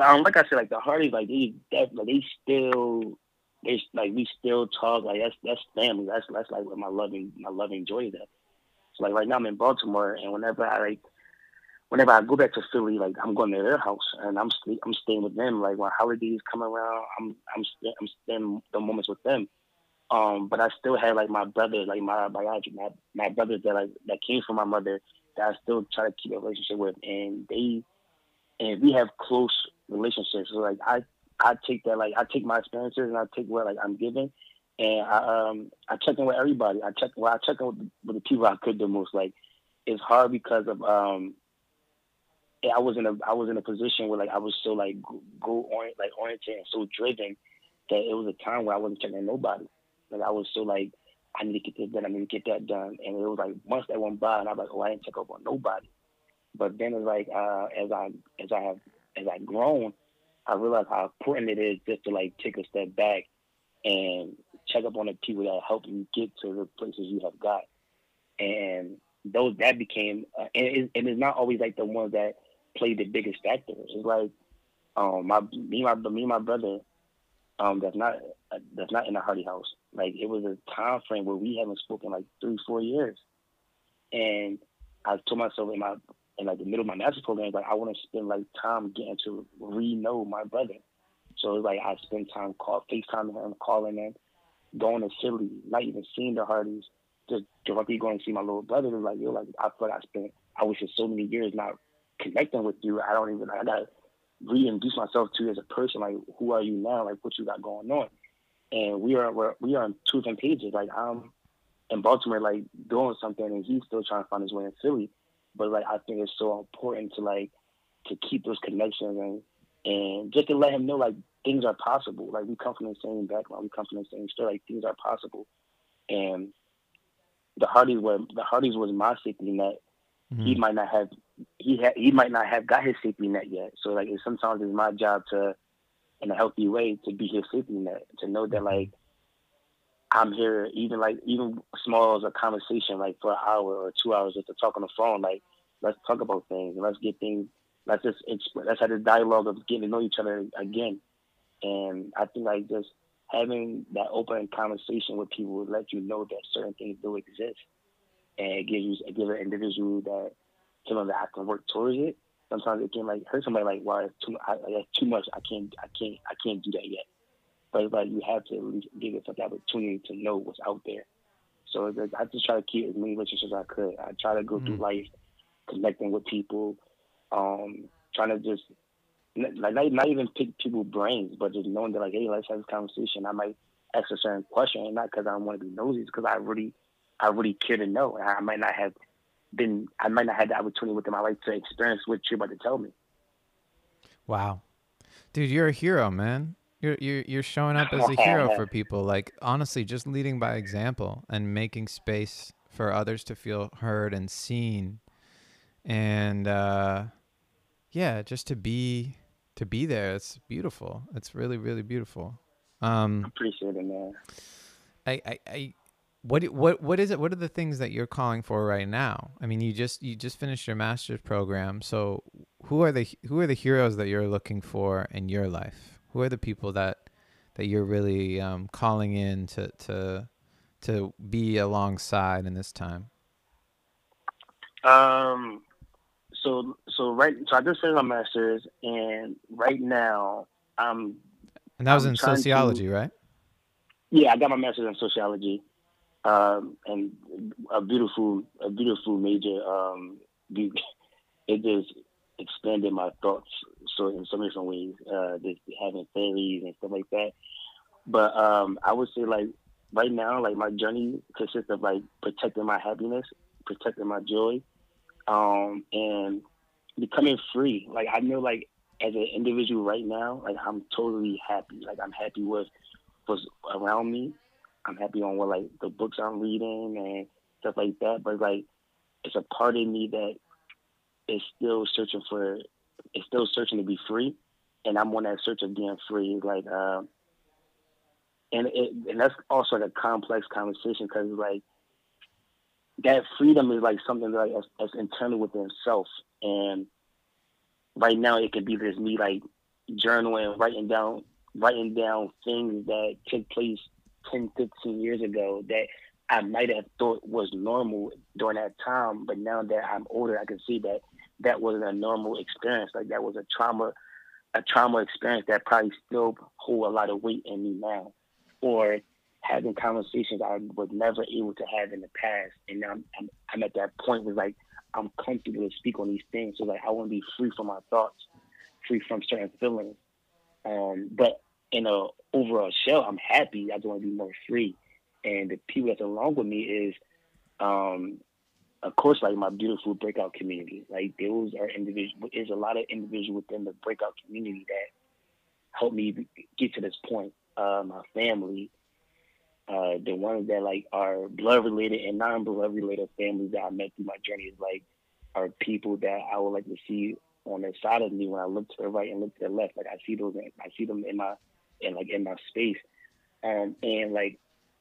um, like I said, like the Hardys, like they definitely they still they like we still talk like that's that's family. That's that's like what my loving my loving joy is at. So like right now I'm in Baltimore, and whenever I like whenever I go back to Philly, like I'm going to their house and I'm I'm staying with them. Like when holidays come around, I'm I'm st- I'm spending the moments with them. Um, but I still have like my brothers, like my biological my, my brothers that like that came from my mother that I still try to keep a relationship with, and they and we have close relationships. So like I I take that like I take my experiences and I take what like I'm given, and I um I check in with everybody. I check well I check in with, with the people I could the most. Like it's hard because of um I was in a I was in a position where like I was so like go orient like oriented and so driven that it was a time where I wasn't checking nobody. Like I was so like I need to get this done, I need to get that done. And it was like months that went by and I was like, Oh, I didn't check up on nobody. But then it's like uh as I as I have as I grown, I realized how important it is just to like take a step back and check up on the people that help you get to the places you have got. And those that became uh, and, it, and it's not always like the ones that played the biggest factor. It's like um my me my me my brother um that's not uh, that's not in the Hardy house. Like it was a time frame where we haven't spoken like three four years, and I told myself in my in like the middle of my master's program like I want to spend like time getting to re know my brother. So it's like I spend time call FaceTime him, calling him, going to Philly, not even seeing the Hardys, just directly going to see my little brother. It's like yo, like I feel like I spent I wish so many years not connecting with you. I don't even like, I gotta reintroduce myself to you as a person. Like who are you now? Like what you got going on? And we are we're, we are on two different pages. Like I'm in Baltimore, like doing something, and he's still trying to find his way in Philly. But like I think it's so important to like to keep those connections and and just to let him know like things are possible. Like we come from the same background, we come from the same story. Like things are possible. And the Hardys were the Hardys was my safety net. Mm-hmm. He might not have he ha- he might not have got his safety net yet. So like it's, sometimes it's my job to in a healthy way to be his safety net to know that like I'm here even like even small as a conversation like for an hour or two hours just to talk on the phone like let's talk about things and let's get things let's just exp- let's have this dialogue of getting to know each other again and I think like just having that open conversation with people will let you know that certain things do exist and it gives you it gives an individual that feeling that I can work towards it. Sometimes it can like hurt somebody like, wow, it's too, I, that's too much. I can't, I can't, I can't do that yet. But like you have to at least give yourself the opportunity to know what's out there. So like, I just try to keep as many relationships as I could. I try to go Mm. through life connecting with people, um, trying to just like not, not even pick people's brains, but just knowing that like, hey, let's have this conversation. I might ask a certain question, and not because I don't want to be nosy, because I really, I really care to know. And I might not have been, I might not have the opportunity within my life to experience what you're about to tell me. Wow. Dude, you're a hero, man. You're you're you're showing up as a hero for people. Like honestly, just leading by example and making space for others to feel heard and seen. And uh yeah, just to be to be there. It's beautiful. It's really really beautiful. Um Appreciate it, man. I, I, I what what what is it what are the things that you're calling for right now i mean you just you just finished your master's program so who are the who are the heroes that you're looking for in your life who are the people that that you're really um, calling in to to to be alongside in this time Um, so so right, so I just finished my master's, and right now I'm and that was I'm in trying to- sociology right yeah, I got my master's in sociology, um, and a beautiful, a beautiful major. Um, it just expanded my thoughts so in so many different ways, uh, just having theories and stuff like that. But um, I would say like right now, like my journey consists of like protecting my happiness, protecting my joy, um, and becoming free. Like I know, like as an individual right now, like I'm totally happy. Like I'm happy with what's around me. I'm happy on what like the books I'm reading and stuff like that. But like it's a part of me that is still searching for, is still searching to be free, and I'm on that search of being free. Like, uh, and it, and that's also like a complex conversation because like that freedom is like something like that's, that's internal within self, and right now it could be just me like journaling, writing down, writing down things that took place 10, 15 years ago that I might have thought was normal during that time, but now that I'm older, I can see that that wasn't a normal experience. Like that was a trauma, a trauma experience that probably still hold a lot of weight in me now, or having conversations I was never able to have in the past. And now I'm, I'm, I'm at that point where like I'm comfortable to speak on these things. So like I want to be free from my thoughts, free from certain feelings. Um, but in a overall shell, I'm happy. I just want to be more free. And the people that's along with me is, um, of course, like my beautiful breakout community. Like those are individual. There's a lot of individuals within the breakout community that helped me get to this point. Uh, my family, uh, the ones that like are blood related and non-blood related families that I met through my journey is like are people that I would like to see on the side of me when I look to the right and look to the left. Like I see those, I see them in my, in like in my space, um, and like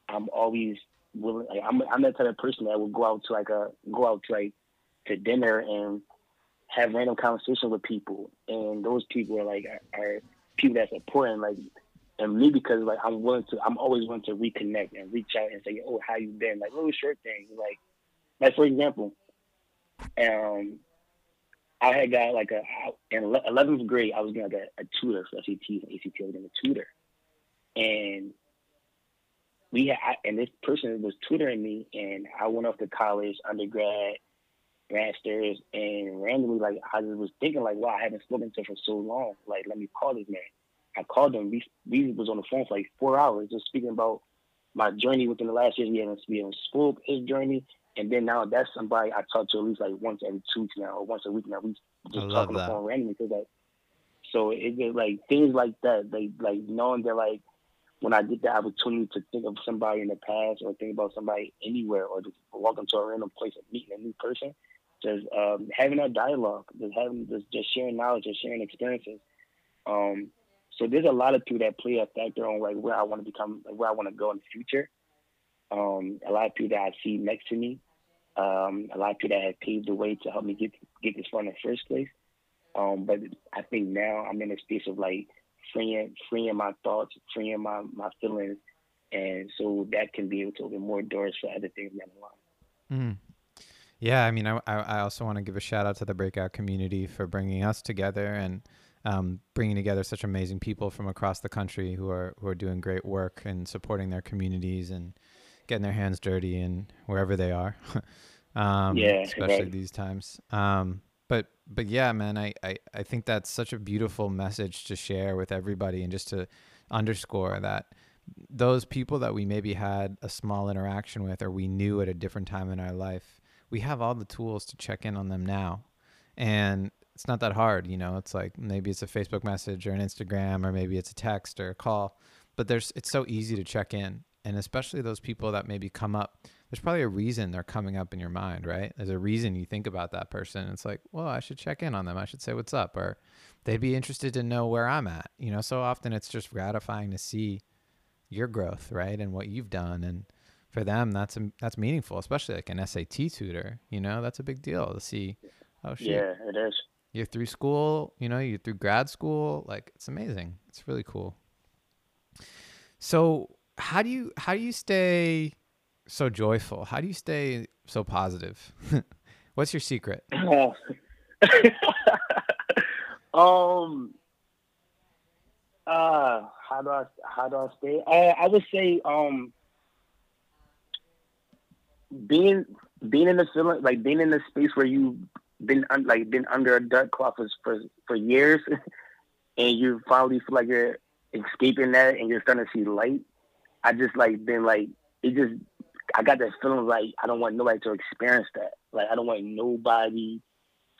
I'm always willing. Like I'm, I'm that type of person that would go out to like a go out to like to dinner and have random conversation with people, and those people are like are, are people that's important. Like and me because like I'm willing to I'm always willing to reconnect and reach out and say, Oh, how you been? Like little short things. Like like for example, um I had got like a in eleventh grade I was getting like a, a tutor for SATs and ACT I was getting a tutor. And we had I, and this person was tutoring me and I went off to college, undergrad, masters, and randomly like I just was thinking like, wow, I haven't spoken to him for so long. Like let me call this man. I called him. We we was on the phone for like four hours, just speaking about my journey within the last year. We haven't we haven't spoke his journey, and then now that's somebody I talk to at least like once every two weeks now, or once a week now. We just talk on the phone randomly because like, so it's just like things like that. Like like knowing that like when I get the opportunity to think of somebody in the past or think about somebody anywhere or just walk into a random place and meeting a new person, just um, having that dialogue, just having just, just sharing knowledge, just sharing experiences. Um, so there's a lot of people that play a factor on like where I want to become, like where I want to go in the future. Um, a lot of people that I see next to me, um, a lot of people that have paved the way to help me get get this far in the first place. Um, but I think now I'm in a space of like freeing freeing my thoughts, freeing my my feelings, and so that can be able to open more doors for other things down the line. Mm. Yeah, I mean, I I also want to give a shout out to the breakout community for bringing us together and um, bringing together such amazing people from across the country who are who are doing great work and supporting their communities and getting their hands dirty and wherever they are. um, yeah, especially right. these times. Um, but but yeah, man, I, I I think that's such a beautiful message to share with everybody and just to underscore that those people that we maybe had a small interaction with or we knew at a different time in our life, we have all the tools to check in on them now. And it's not that hard, you know. It's like maybe it's a Facebook message or an Instagram or maybe it's a text or a call, but there's it's so easy to check in, and especially those people that maybe come up. There's probably a reason they're coming up in your mind, right? There's a reason you think about that person. It's like, well, I should check in on them. I should say what's up, or they'd be interested to know where I'm at. You know, so often it's just gratifying to see your growth, right, and what you've done, and for them, that's um, that's meaningful, especially like an SAT tutor. You know, that's a big deal to see. Oh shit. Yeah, it is you're through school, you know, you're through grad school. Like it's amazing. It's really cool. So how do you how do you stay so joyful? How do you stay so positive? What's your secret? um uh how do I how do I stay? Uh, I would say um being being in the feeling like being in the space where you've been un, like been under a dark cloth for for, for years, and you finally feel like you're escaping that and you're starting to see light. I just like been like it just I got that feeling like I don't want nobody to experience that. Like I don't want nobody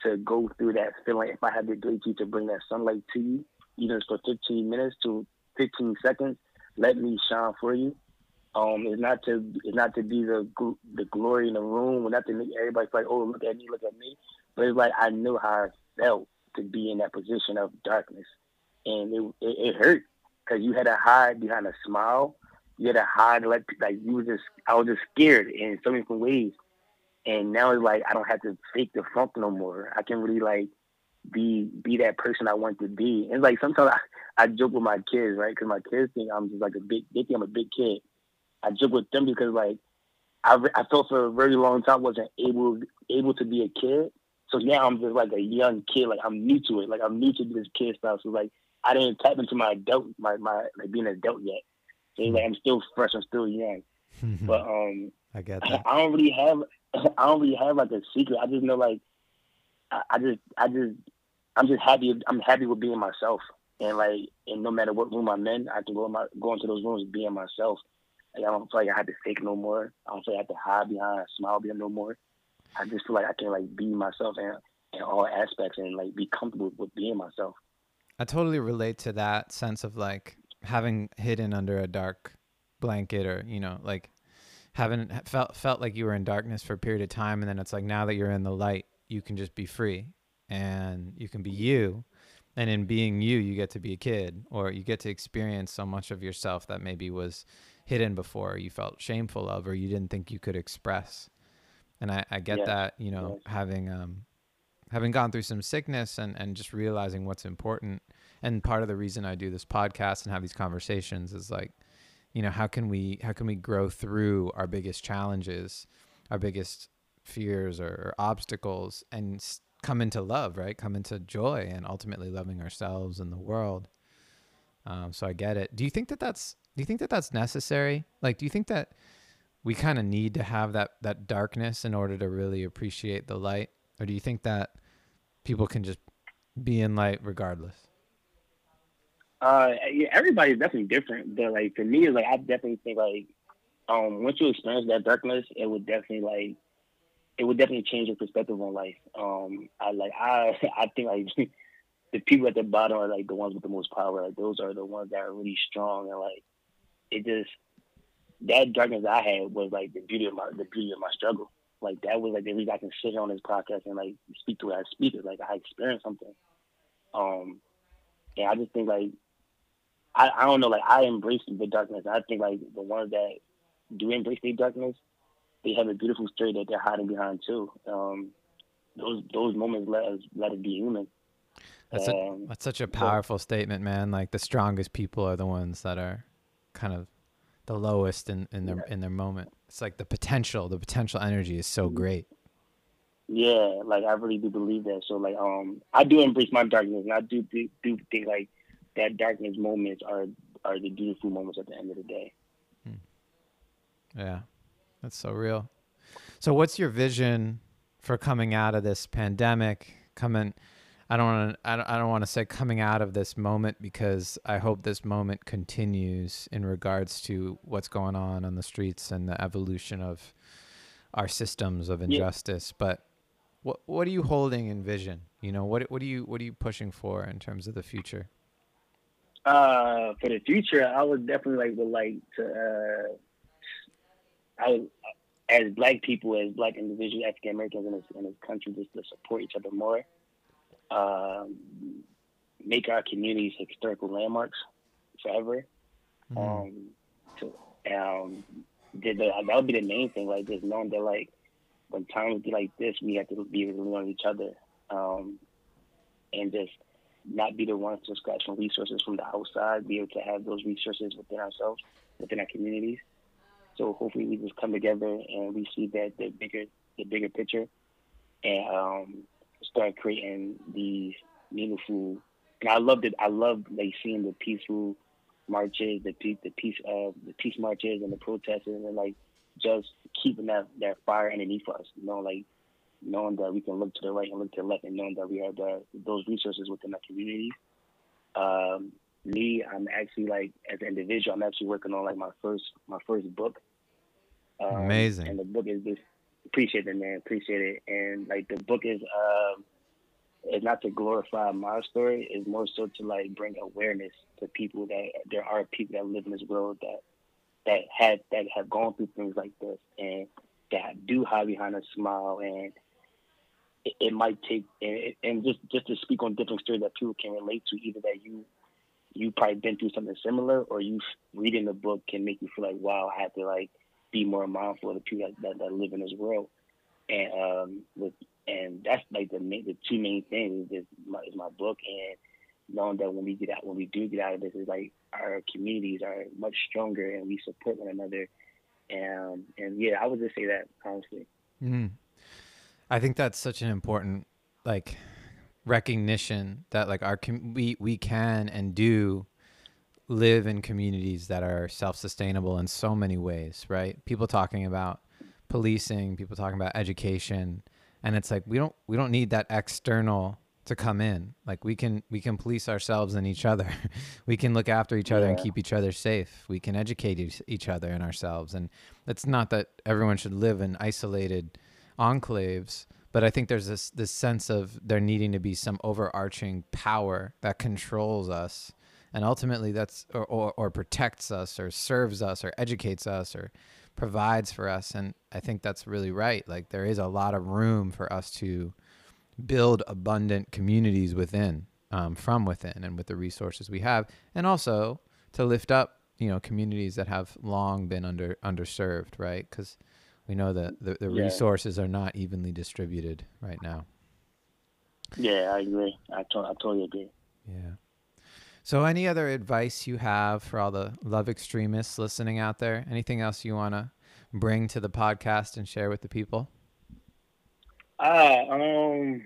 to go through that feeling. If I had the ability to bring that sunlight to you, even for 15 minutes to 15 seconds, let me shine for you. Um, it's not to it's not to be the the glory in the room, not to make everybody like, oh, look at me, look at me. But it's like I knew how I felt to be in that position of darkness, and it it, it hurt because you had to hide behind a smile. You had to hide like like you were just I was just scared in so many different ways. And now it's like I don't have to fake the funk no more. I can really like be be that person I want to be. And like sometimes I, I joke with my kids, right? Because my kids think I'm just like a big. They think I'm a big kid. I joke with them because like I I felt for a very long time wasn't able able to be a kid. So now I'm just like a young kid. Like I'm new to it. Like I'm new to this kid stuff. So like I didn't tap into my adult my my like being an adult yet. So like I'm still fresh. I'm still young. but um, I get that. I don't really have I don't really have like a secret. I just know like I, I just I just I'm just happy. I'm happy with being myself. And like, and no matter what room I'm in, I can go in my go into those rooms being myself. Like, I don't feel like I have to fake no more. I don't feel like I have to hide behind a smile being no more. I just feel like I can like be myself in, in all aspects and like be comfortable with being myself. I totally relate to that sense of like having hidden under a dark blanket or you know like having felt felt like you were in darkness for a period of time and then it's like now that you're in the light you can just be free and you can be you. And in being you you get to be a kid or you get to experience so much of yourself that maybe was hidden before you felt shameful of or you didn't think you could express. And i, I get that you know having um having gone through some sickness and and just realizing what's important. And part of the reason i do this podcast and have these conversations is like you know how can we how can we grow through our biggest challenges our biggest fears or, or obstacles and come into love right? Come into joy and ultimately loving ourselves and the world. Um, so i get it. Do you think that that's do you think that that's necessary? Like do you think that we kind of need to have that that darkness in order to really appreciate the light? Or do you think that people can just be in light regardless uh, everybody's definitely different, but like for me, is like I definitely think like um once you experience that darkness, it would definitely like it would definitely change your perspective on life. Um, I like I I think like the people at the bottom are like the ones with the most power. Like those are the ones that are really strong and like it just that darkness I had was like the beauty of my the beauty of my struggle. Like that was like the reason I can sit on this podcast and like speak to it as speakers. Like I experienced something. Um, and I just think like I, I don't know, like I embrace the darkness. I think like the ones that do embrace the darkness, they have a beautiful story that they're hiding behind too. Um, those those moments let us let us be human. That's, a, that's such a powerful so, statement, man. Like the strongest people are the ones that are kind of the lowest in, in their yeah. in their moment. It's like the potential, the potential energy is so mm-hmm. great. Yeah, like I really do believe that. So like um I do embrace my darkness and I do do, do think like that darkness moments are are the beautiful moments at the end of the day. Hmm. Yeah, that's so real. So, what's your vision for coming out of this pandemic? Coming, I don't want to. I don't, I don't want to say coming out of this moment because I hope this moment continues in regards to what's going on on the streets and the evolution of our systems of injustice. Yeah. But what what are you holding in vision? You know, what what are you what are you pushing for in terms of the future? Uh, for the future, I would definitely like would like to. Uh, I would, as black people, as black individuals, African Americans in this in this country, just to support each other more. Um, make our communities historical landmarks forever. Mm-hmm. Um, to, um, the, the, that would be the main thing. Like just knowing that like when times be like this, we have to be able to learn each other. Um, and just not be the ones to scratch from resources from the outside, be able to have those resources within ourselves, within our communities. So hopefully we just come together and we see that the bigger the bigger picture and um, start creating these meaningful and I loved it I loved like seeing the peaceful marches, the peace the peace of the peace marches and the protests and like just keeping that, that fire underneath us. You know, like knowing that we can look to the right and look to the left, and knowing that we have the, those resources within our community. Um, me, I'm actually like as an individual, I'm actually working on like my first my first book. Um, Amazing. And the book is just appreciate it, man. Appreciate it. And like the book is um is not to glorify my story, it's more so to like bring awareness to people that there are people that live in this world that that had that have gone through things like this and that do hide behind a smile and it, it might take and, and just just to speak on different stories that people can relate to either that you you probably been through something similar or you reading the book can make you feel like wow i have to like be more mindful of the people that, that, that live in this world. And um with and that's like the main the two main things is my, is my book and knowing that when we get out when we do get out of this is like our communities are much stronger and we support one another. And and yeah i would just say that honestly. Mm. I think that's such an important like recognition that like our com- we we can and do live in communities that are self-sustainable in so many ways, right? People talking about policing, people talking about education, and it's like we don't we don't need that external to come in. Like we can we can police ourselves and each other. we can look after each other and keep each other safe. We can educate each, each other and ourselves. And it's not that everyone should live in isolated enclaves, but I think there's this this sense of there needing to be some overarching power that controls us. And ultimately that's or, or, or protects us or serves us or educates us or provides for us. And I think that's really right. Like there is a lot of room for us to build abundant communities within um, from within and with the resources we have and also to lift up you know communities that have long been under underserved right because we know that the, the Yeah. resources are not evenly distributed right now yeah i agree i, to- I totally agree yeah so any other advice you have for all the love extremists listening out there anything else you want to bring to the podcast and share with the people Ah, um,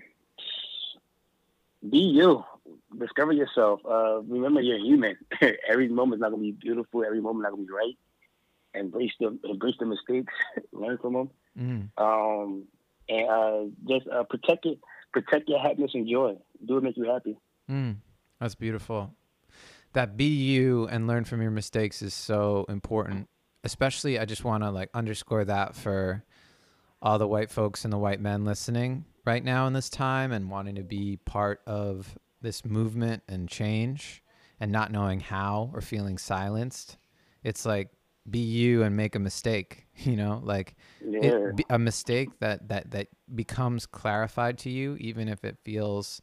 be you. Discover yourself. Uh, remember you're human. every moment's not gonna be beautiful. Every moment not gonna be right. Embrace the embrace the mistakes. Learn from them. mm. Um, and uh, just uh, protect it. Protect your happiness and joy. Do what makes you happy. Mm, that's beautiful. That be you and learn from your mistakes is so important. Especially, I just want to like underscore that for all the white folks and the white men listening right now in this time and wanting to be part of this movement and change and not knowing how or feeling silenced. It's like be you and make a mistake, you know, like Yeah. it, a mistake that that that becomes clarified to you even if it feels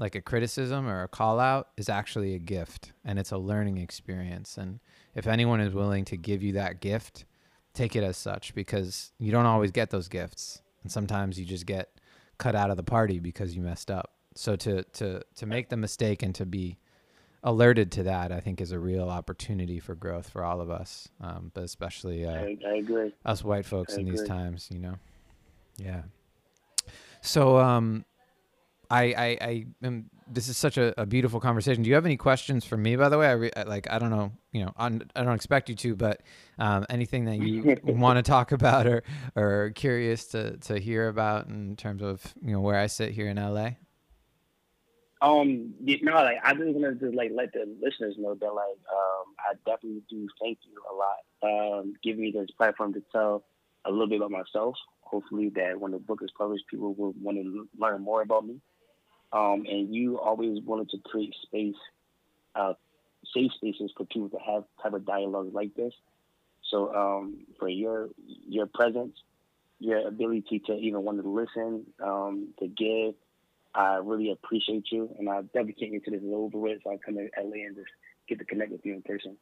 like a criticism or a call out is actually a gift and it's a learning experience and if anyone is willing to give you that gift take it as such because you don't always get those gifts and sometimes you just get cut out of the party because you messed up so to to to make the mistake and to be alerted to that i think is a real opportunity for growth for all of us um, but especially uh, I, I agree. us white folks I in these times, you know. Yeah. So um I I I am this is such a, a beautiful conversation. Do you have any questions for me by the way? I re, like I don't know, you know, on, I don't expect you to, but um anything that you want to talk about or or curious to to hear about in terms of, you know, where I sit here in LA? Um, you know, like I just want to just like let the listeners know that like um, I definitely do thank you a lot, um, giving me this platform to tell a little bit about myself. Hopefully, that when the book is published, people will want to learn more about me. Um, and you always wanted to create space, uh, safe spaces for people to have type of dialogue like this. So um, for your your presence, your ability to even want to listen, um, to give. I really appreciate you, and I definitely can't get to this over with, so I come to LA and just get to connect with you in person.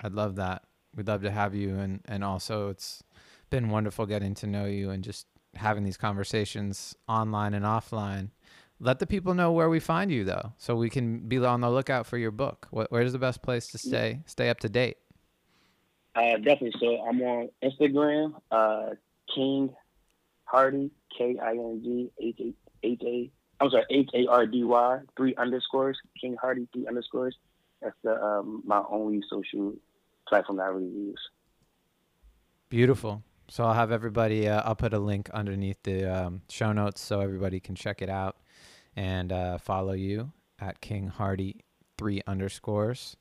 I'd love that. We'd love to have you and and also it's been wonderful getting to know you and just having these conversations online and offline. Let the people know where we find you though, so we can be on the lookout for your book. What, where's the best place to stay stay up to date? Uh, definitely. So I'm on Instagram, uh, King Hardy, K I N G H A H A. I'm sorry, H A R D Y, three underscores, King Hardy, three underscores. That's the um, my only social platform that I really use. Beautiful. So I'll have everybody. Uh, I'll put a link underneath the um, show notes so everybody can check it out and uh, follow you at King Hardy three underscores,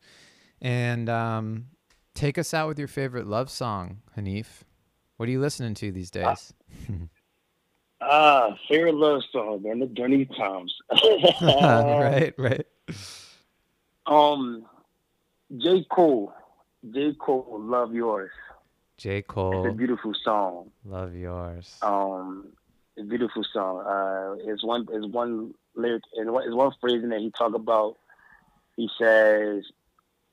and um, take us out with your favorite love song, Hanif. What are you listening to these days? Ah, favorite love song, man. The Journey Times. right, right. Um, J. Cole. J. Cole, Love Yours. J. Cole. It's a beautiful song. love yours. Um, a beautiful song. Uh, it's one. It's one lyric and one. It's one phrase in there. He talk about. He says,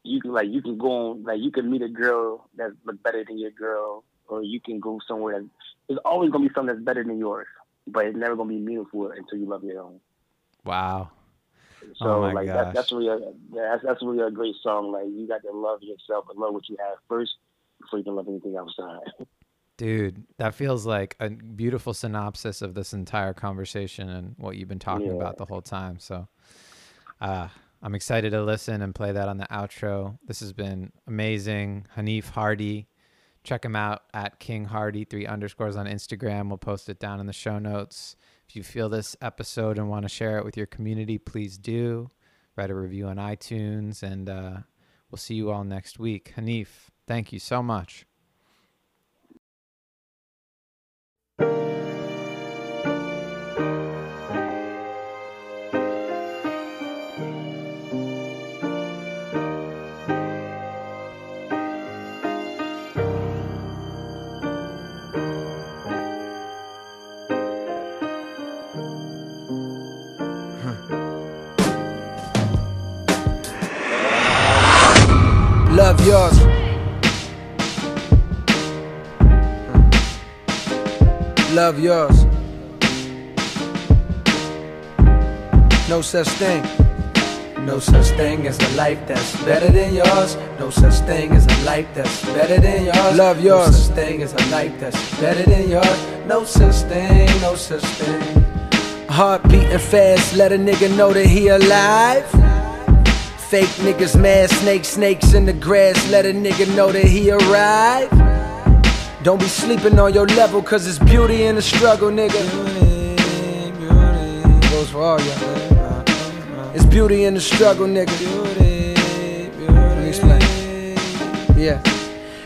"You can like you can go on like you can meet a girl that's better than your girl, or you can go somewhere. That, there's always gonna be something that's better than yours, but it's never gonna be meaningful until you love your own." Wow. So Oh my like that, that's really a, that's that's really a great song. Like you got to love yourself and love what you have first before you can love anything outside. Dude, that feels like a beautiful synopsis of this entire conversation and what you've been talking Yeah. about the whole time. So, uh, I'm excited to listen and play that on the outro. This has been amazing. Hanif Hardy, check him out at King Hardy three underscores on Instagram. We'll post it down in the show notes. If you feel this episode and want to share it with your community, please do. Write a review on iTunes, and uh, we'll see you all next week. Hanif, thank you so much. Love yours. No such thing. No such thing as a life that's better than yours. No such thing as a life that's better than yours. Love yours. No such thing as a life that's better than yours. No such thing, no such thing. Heart beating fast, let a nigga know that he alive. Fake niggas mad, snakes, snakes in the grass, let a nigga know that he arrived. Don't be sleeping on your level, cause it's beauty in the struggle, nigga. Goes for all y'all. It's beauty in the struggle, nigga. Let me explain. Yeah.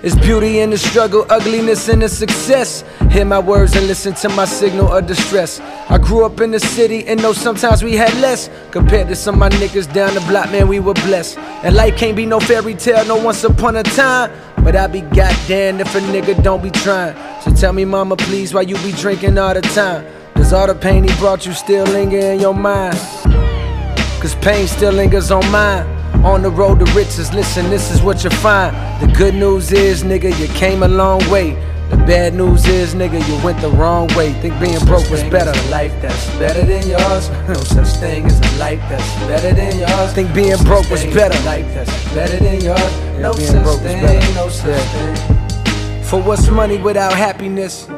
It's beauty in the struggle, ugliness in the success. Hear my words and listen to my signal of distress. I grew up in the city and know sometimes we had less. Compared to some of my niggas down the block, man, we were blessed. And life can't be no fairy tale, no once upon a time. But I be goddamn if a nigga don't be trying. So tell me, mama, please, why you be drinking all the time? Does all the pain he brought you still linger in your mind? Cause pain still lingers on mine. On the road to riches, listen, this is what you find. The good news is, nigga, you came a long way. The bad news is, nigga, you went the wrong way. Think being broke was better. A life that's better than yours. No such thing as a life that's better than yours. Think being broke was better. Life that's better than yours. No such thing, no such thing. For what's money without happiness?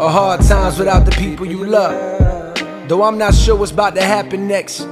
Or hard times without the people you love? Though I'm not sure what's about to happen next.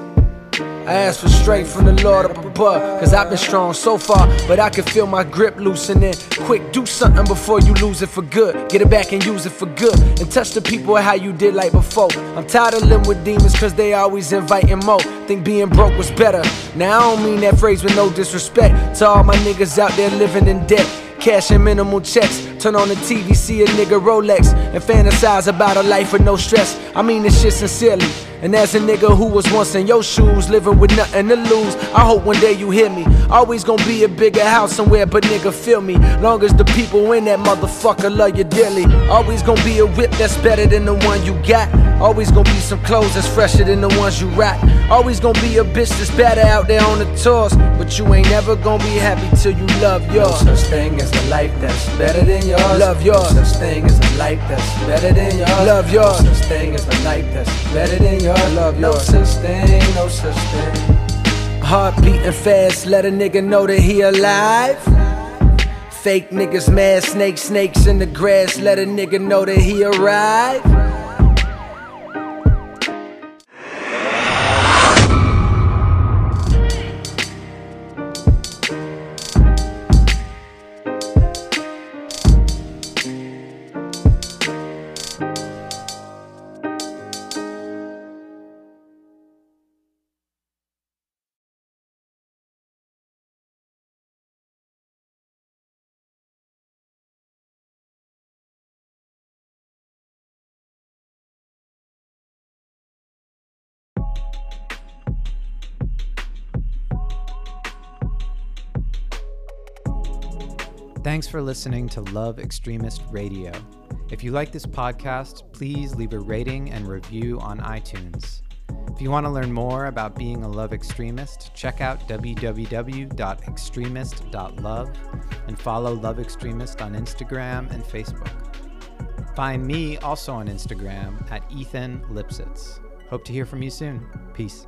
I ask for strength from the Lord up above. Cause I've been strong so far, but I can feel my grip loosening. Quick, do something before you lose it for good. Get it back and use it for good. And touch the people how you did like before. I'm tired of living with demons cause they always inviting more. Think being broke was better. Now I don't mean that phrase with no disrespect to all my niggas out there living in debt. Cashing minimal checks. Turn on the TV, see a nigga Rolex, and fantasize about a life with no stress. I mean this shit sincerely. And as a nigga who was once in your shoes, living with nothing to lose, I hope one day you hear me. Always gonna be a bigger house somewhere, but nigga, feel me. Long as the people in that motherfucker love you dearly. Always gonna be a whip that's better than the one you got. Always gonna be some clothes that's fresher than the ones you rock. Always gonna be a bitch that's better out there on the tours. But you ain't never gonna be happy till you love yours. No such thing as life that's better than yours. Love yours. No such thing as a life that's better than yours. Love yours. No such thing as a life that's better than yours. Love yours. No such thing, no such thing. Heart beating fast, let a nigga know that he alive. Fake niggas mad, snakes, snakes in the grass, let a nigga know that he arrived. Thanks for listening to Love Extremist Radio. If you like this podcast, please leave a rating and review on iTunes. If you want to learn more about being a love extremist, check out www.extremist.love and follow Love Extremist on Instagram and Facebook. Find me also on Instagram at Ethan Lipsitz. Hope to hear from you soon. Peace.